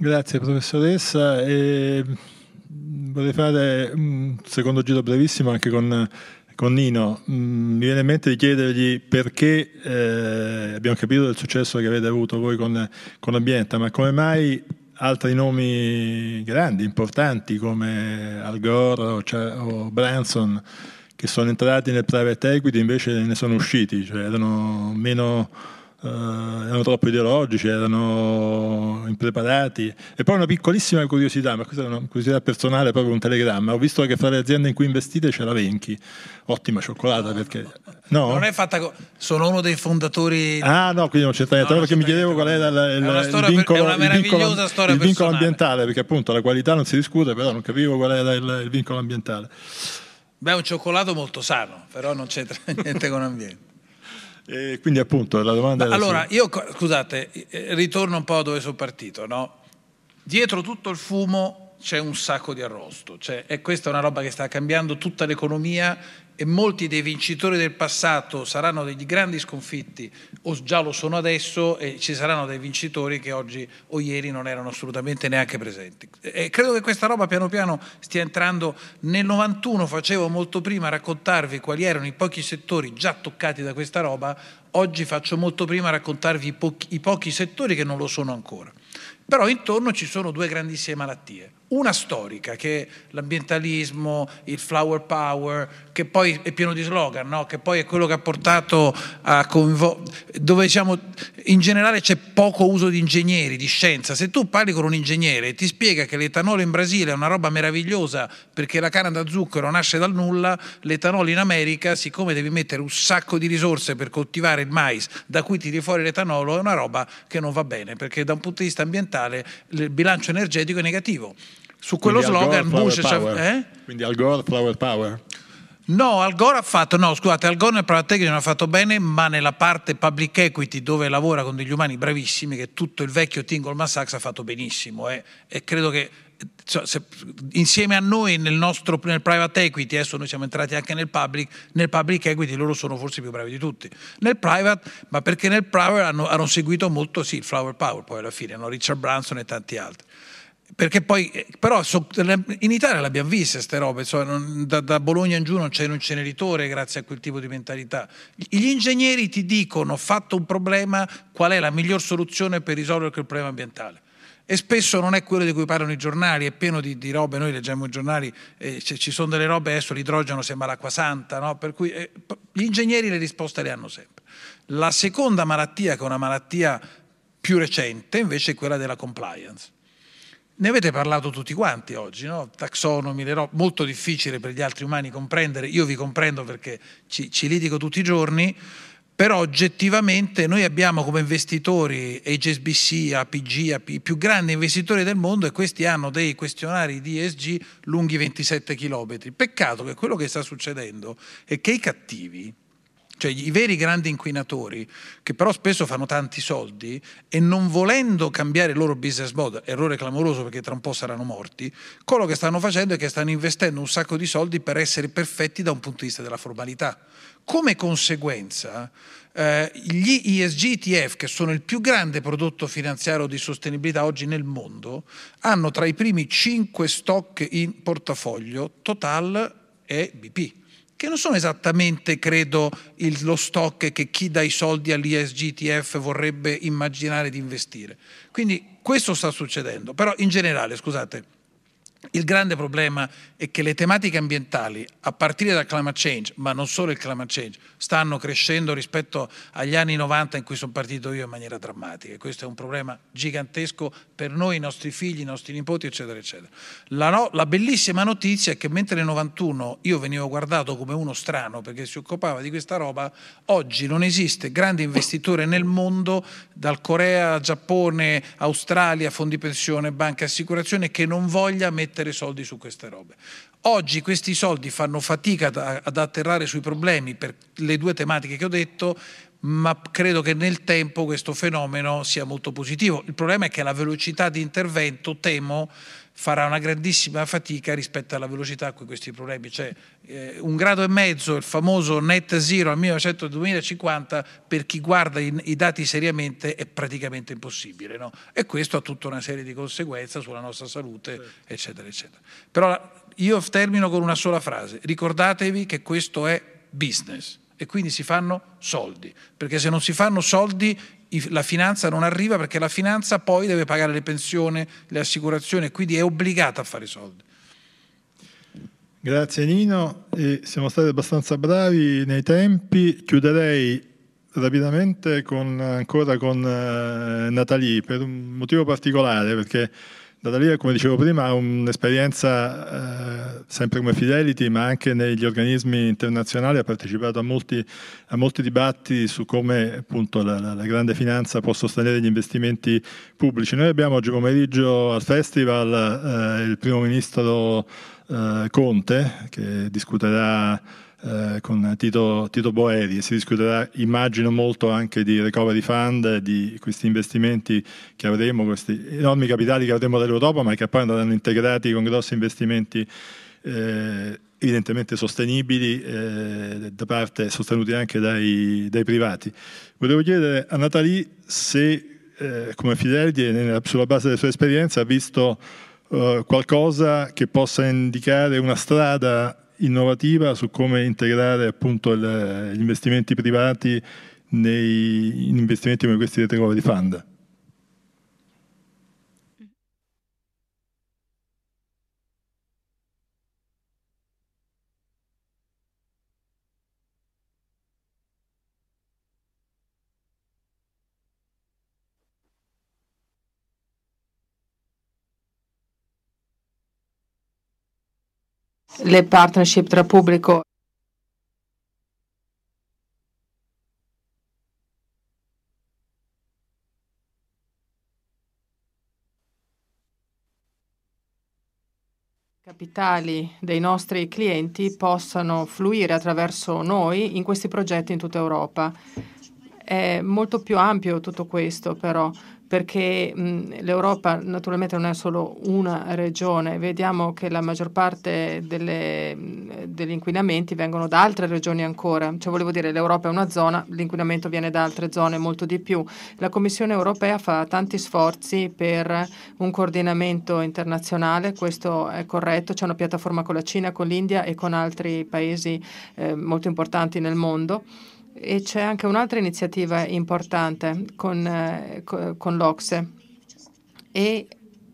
Grazie professoressa. E vorrei fare un secondo giro brevissimo anche con, con Nino. Mm, mi viene in mente di chiedergli perché eh, abbiamo capito del successo che avete avuto voi con, con Ambienta, ma come mai altri nomi grandi, importanti come Al Gore o, o Branson che sono entrati nel private equity invece ne sono usciti, cioè erano meno Uh, erano troppo ideologici, erano impreparati. E poi una piccolissima curiosità, ma questa è una curiosità personale, proprio un telegramma. Ho visto che fra le aziende in cui investite c'è la Venchi, ottima cioccolata perché... No? Non è fatta... Co- sono uno dei fondatori... Ah no, quindi non c'entra niente, no, perché mi chiedevo qual era il, il, vincolo, per, il vincolo, il vincolo ambientale, perché appunto la qualità non si discute, però non capivo qual era il, il vincolo ambientale. Beh, è un cioccolato molto sano, però non c'entra niente con ambiente. E quindi appunto la domanda Ma Allora, sì. io scusate, eh, ritorno un po' dove sono partito, no? Dietro tutto il fumo c'è un sacco di arrosto, cioè, e questa è una roba che sta cambiando tutta l'economia e molti dei vincitori del passato saranno degli grandi sconfitti o già lo sono adesso e ci saranno dei vincitori che oggi o ieri non erano assolutamente neanche presenti. E credo che questa roba piano piano stia entrando. Nel 91 facevo molto prima raccontarvi quali erano i pochi settori già toccati da questa roba, oggi faccio molto prima raccontarvi i pochi, i pochi settori che non lo sono ancora. Però intorno ci sono due grandissime malattie una storica che è l'ambientalismo, il flower power, che poi è pieno di slogan, no? che poi è quello che ha portato a coinvolgere, dove diciamo in generale c'è poco uso di ingegneri, di scienza. Se tu parli con un ingegnere e ti spiega che l'etanolo in Brasile è una roba meravigliosa perché la canna da zucchero nasce dal nulla, l'etanolo in America, siccome devi mettere un sacco di risorse per coltivare il mais da cui tiri fuori l'etanolo, è una roba che non va bene perché da un punto di vista ambientale il bilancio energetico è negativo. Su quello Quindi slogan Bush... Eh? Quindi Al Gore, Flower Power. No, Al Gore ha fatto, no scusate, Al Gore nel private equity non ha fatto bene, ma nella parte public equity dove lavora con degli umani bravissimi, che tutto il vecchio Tim Goldman Sachs ha fatto benissimo eh. e credo che cioè, insieme a noi nel nostro nel private equity, adesso noi siamo entrati anche nel public, nel public equity loro sono forse più bravi di tutti. Nel private, ma perché nel private hanno, hanno seguito molto sì il flower power poi alla fine, no? Richard Branson e tanti altri. perché poi, però in Italia l'abbiamo vista queste robe, insomma, da, da, Bologna in giù non c'è un inceneritore grazie a quel tipo di mentalità. Gli ingegneri ti dicono, fatto un problema, qual è la miglior soluzione per risolvere quel problema ambientale. E spesso non è quello di cui parlano i giornali, è pieno di, di robe, noi leggiamo i giornali, eh, ci sono delle robe, adesso l'idrogeno sembra l'acqua santa, no? per cui eh, gli ingegneri le risposte le hanno sempre. La seconda malattia, che è una malattia più recente, invece è quella della compliance ne avete parlato tutti quanti oggi, no? taxonomi, le robe, molto difficile per gli altri umani comprendere, io vi comprendo perché ci, ci litigo tutti i giorni, però oggettivamente noi abbiamo come investitori HSBC, APG, AP, i più grandi investitori del mondo e questi hanno dei questionari di ESG lunghi 27 km. Peccato che quello che sta succedendo è che i cattivi, cioè i veri grandi inquinatori, che però spesso fanno tanti soldi e non volendo cambiare il loro business model, errore clamoroso perché tra un po' saranno morti, quello che stanno facendo è che stanno investendo un sacco di soldi per essere perfetti da un punto di vista della formalità. Come conseguenza, eh, gli ESG ETF, che sono il più grande prodotto finanziario di sostenibilità oggi nel mondo, hanno tra i primi 5 stock in portafoglio Total e BP che non sono esattamente, credo, il, lo stock che chi dà i soldi all'ISGTF vorrebbe immaginare di investire. Quindi questo sta succedendo, però in generale, scusate, il grande problema è che le tematiche ambientali, a partire dal climate change, ma non solo il climate change, stanno crescendo rispetto agli anni 90 in cui sono partito io in maniera drammatica. E questo è un problema gigantesco per noi, i nostri figli, i nostri nipoti, eccetera, eccetera. La, no, la bellissima notizia è che mentre nel 91 io venivo guardato come uno strano perché si occupava di questa roba, oggi non esiste grande investitore nel mondo, dal Corea, Giappone, Australia, fondi pensione, banche, assicurazione, che non voglia mettere mettere soldi su queste robe. Oggi questi soldi fanno fatica ad atterrare sui problemi per le due tematiche che ho detto, ma credo che nel tempo questo fenomeno sia molto positivo. Il problema è che la velocità di intervento, temo, farà una grandissima fatica rispetto alla velocità a cui questi problemi, cioè eh, un grado e mezzo, il famoso net zero al 1950, per chi guarda i, i dati seriamente è praticamente impossibile, no? e questo ha tutta una serie di conseguenze sulla nostra salute, eccetera, eccetera. Però io termino con una sola frase, ricordatevi che questo è business e quindi si fanno soldi, perché se non si fanno soldi la finanza non arriva perché la finanza poi deve pagare le pensioni, le assicurazioni e quindi è obbligata a fare i soldi. Grazie Nino, e siamo stati abbastanza bravi nei tempi. Chiuderei rapidamente con, ancora con uh, Natalie per un motivo particolare perché Natalia, come dicevo prima, ha un'esperienza eh, sempre come Fidelity, ma anche negli organismi internazionali, ha partecipato a molti, a molti dibattiti su come appunto, la, la, la, grande finanza può sostenere gli investimenti pubblici. Noi abbiamo oggi pomeriggio al festival eh, il primo ministro eh, Conte, che discuterà eh, con Tito, Tito, Boeri si discuterà immagino molto anche di recovery fund, di questi investimenti che avremo, questi enormi capitali che avremo dall'Europa ma che poi andranno integrati con grossi investimenti eh, evidentemente sostenibili eh, da parte sostenuti anche dai, dai, privati. Volevo chiedere a Natalie se eh, come Fidelity sulla base della sua esperienza ha visto eh, qualcosa che possa indicare una strada innovativa su come integrare appunto il, gli investimenti privati nei investimenti come questi del recovery fund. Le partnership tra pubblico capitali dei nostri clienti possano fluire attraverso noi in questi progetti in tutta Europa. È molto più ampio tutto questo, però perché l'Europa naturalmente non è solo una regione, vediamo che la maggior parte delle, degli inquinamenti vengono da altre regioni ancora, cioè volevo dire l'Europa è una zona, l'inquinamento viene da altre zone molto di più. La Commissione europea fa tanti sforzi per un coordinamento internazionale, questo è corretto, c'è una piattaforma con la Cina, con l'India e con altri paesi eh, molto importanti nel mondo e c'è anche un'altra iniziativa importante con, eh, con l'Ocse. E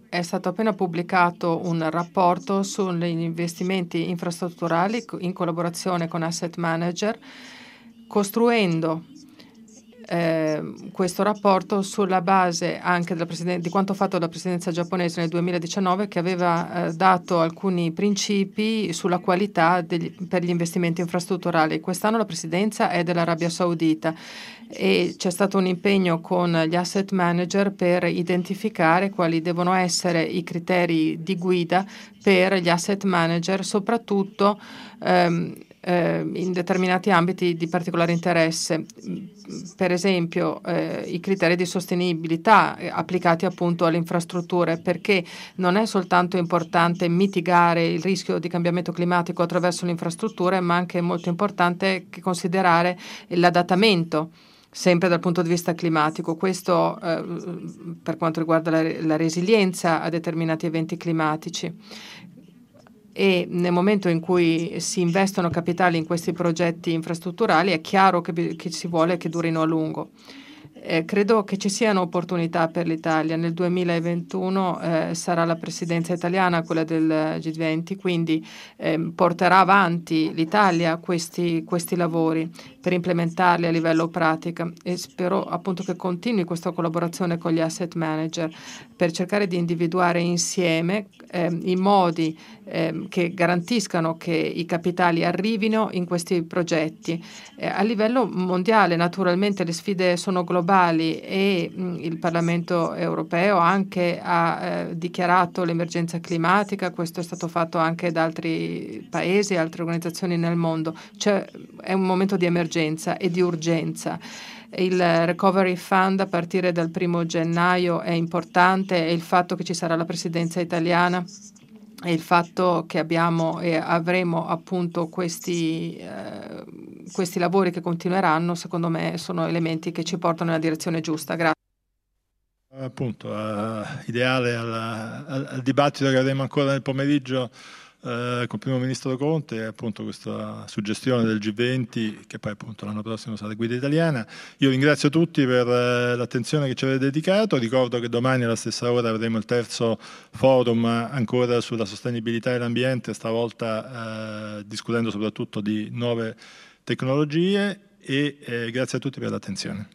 è stato appena pubblicato un rapporto sugli investimenti infrastrutturali in collaborazione con asset manager, costruendo eh, questo rapporto sulla base anche di quanto fatto dalla presidenza giapponese nel 2019 che aveva eh, dato alcuni principi sulla qualità degli, per gli investimenti infrastrutturali. Quest'anno la presidenza è dell'Arabia Saudita e c'è stato un impegno con gli asset manager per identificare quali devono essere i criteri di guida per gli asset manager, soprattutto ehm, eh, in determinati ambiti di particolare interesse, per esempio eh, i criteri di sostenibilità eh, applicati appunto alle infrastrutture, perché non è soltanto importante mitigare il rischio di cambiamento climatico attraverso le infrastrutture, ma anche molto importante considerare l'adattamento sempre dal punto di vista climatico. Questo eh, per quanto riguarda la, la resilienza a determinati eventi climatici e nel momento in cui si investono capitali in questi progetti infrastrutturali è chiaro che, che si vuole che durino a lungo. Eh, credo che ci siano opportunità per l'Italia. Nel 2021 eh, sarà la presidenza italiana quella del G20, quindi eh, porterà avanti l'Italia questi, questi lavori per implementarli a livello pratico e spero appunto che continui questa collaborazione con gli asset manager per cercare di individuare insieme eh, i modi eh, che garantiscano che i capitali arrivino in questi progetti. Eh, a livello mondiale naturalmente le sfide sono globali e mh, il Parlamento europeo anche ha eh, dichiarato l'emergenza climatica, questo è stato fatto anche da altri paesi e altre organizzazioni nel mondo. Cioè, è un momento di emergenza e di urgenza. Il Recovery Fund a partire dal primo gennaio è importante e il fatto che ci sarà la presidenza italiana il fatto che abbiamo e avremo appunto questi, eh, questi lavori che continueranno, secondo me sono elementi che ci portano nella direzione giusta. Grazie. Appunto, uh, ideale al, al, al dibattito che avremo ancora nel pomeriggio eh, con il primo ministro Conte appunto questa suggestione del G20 che poi appunto l'anno prossimo sarà guida italiana. Io ringrazio tutti per eh, l'attenzione che ci avete dedicato, ricordo che domani alla stessa ora avremo il terzo forum ancora sulla sostenibilità e l'ambiente, stavolta eh, discutendo soprattutto di nuove tecnologie e eh, grazie a tutti per l'attenzione.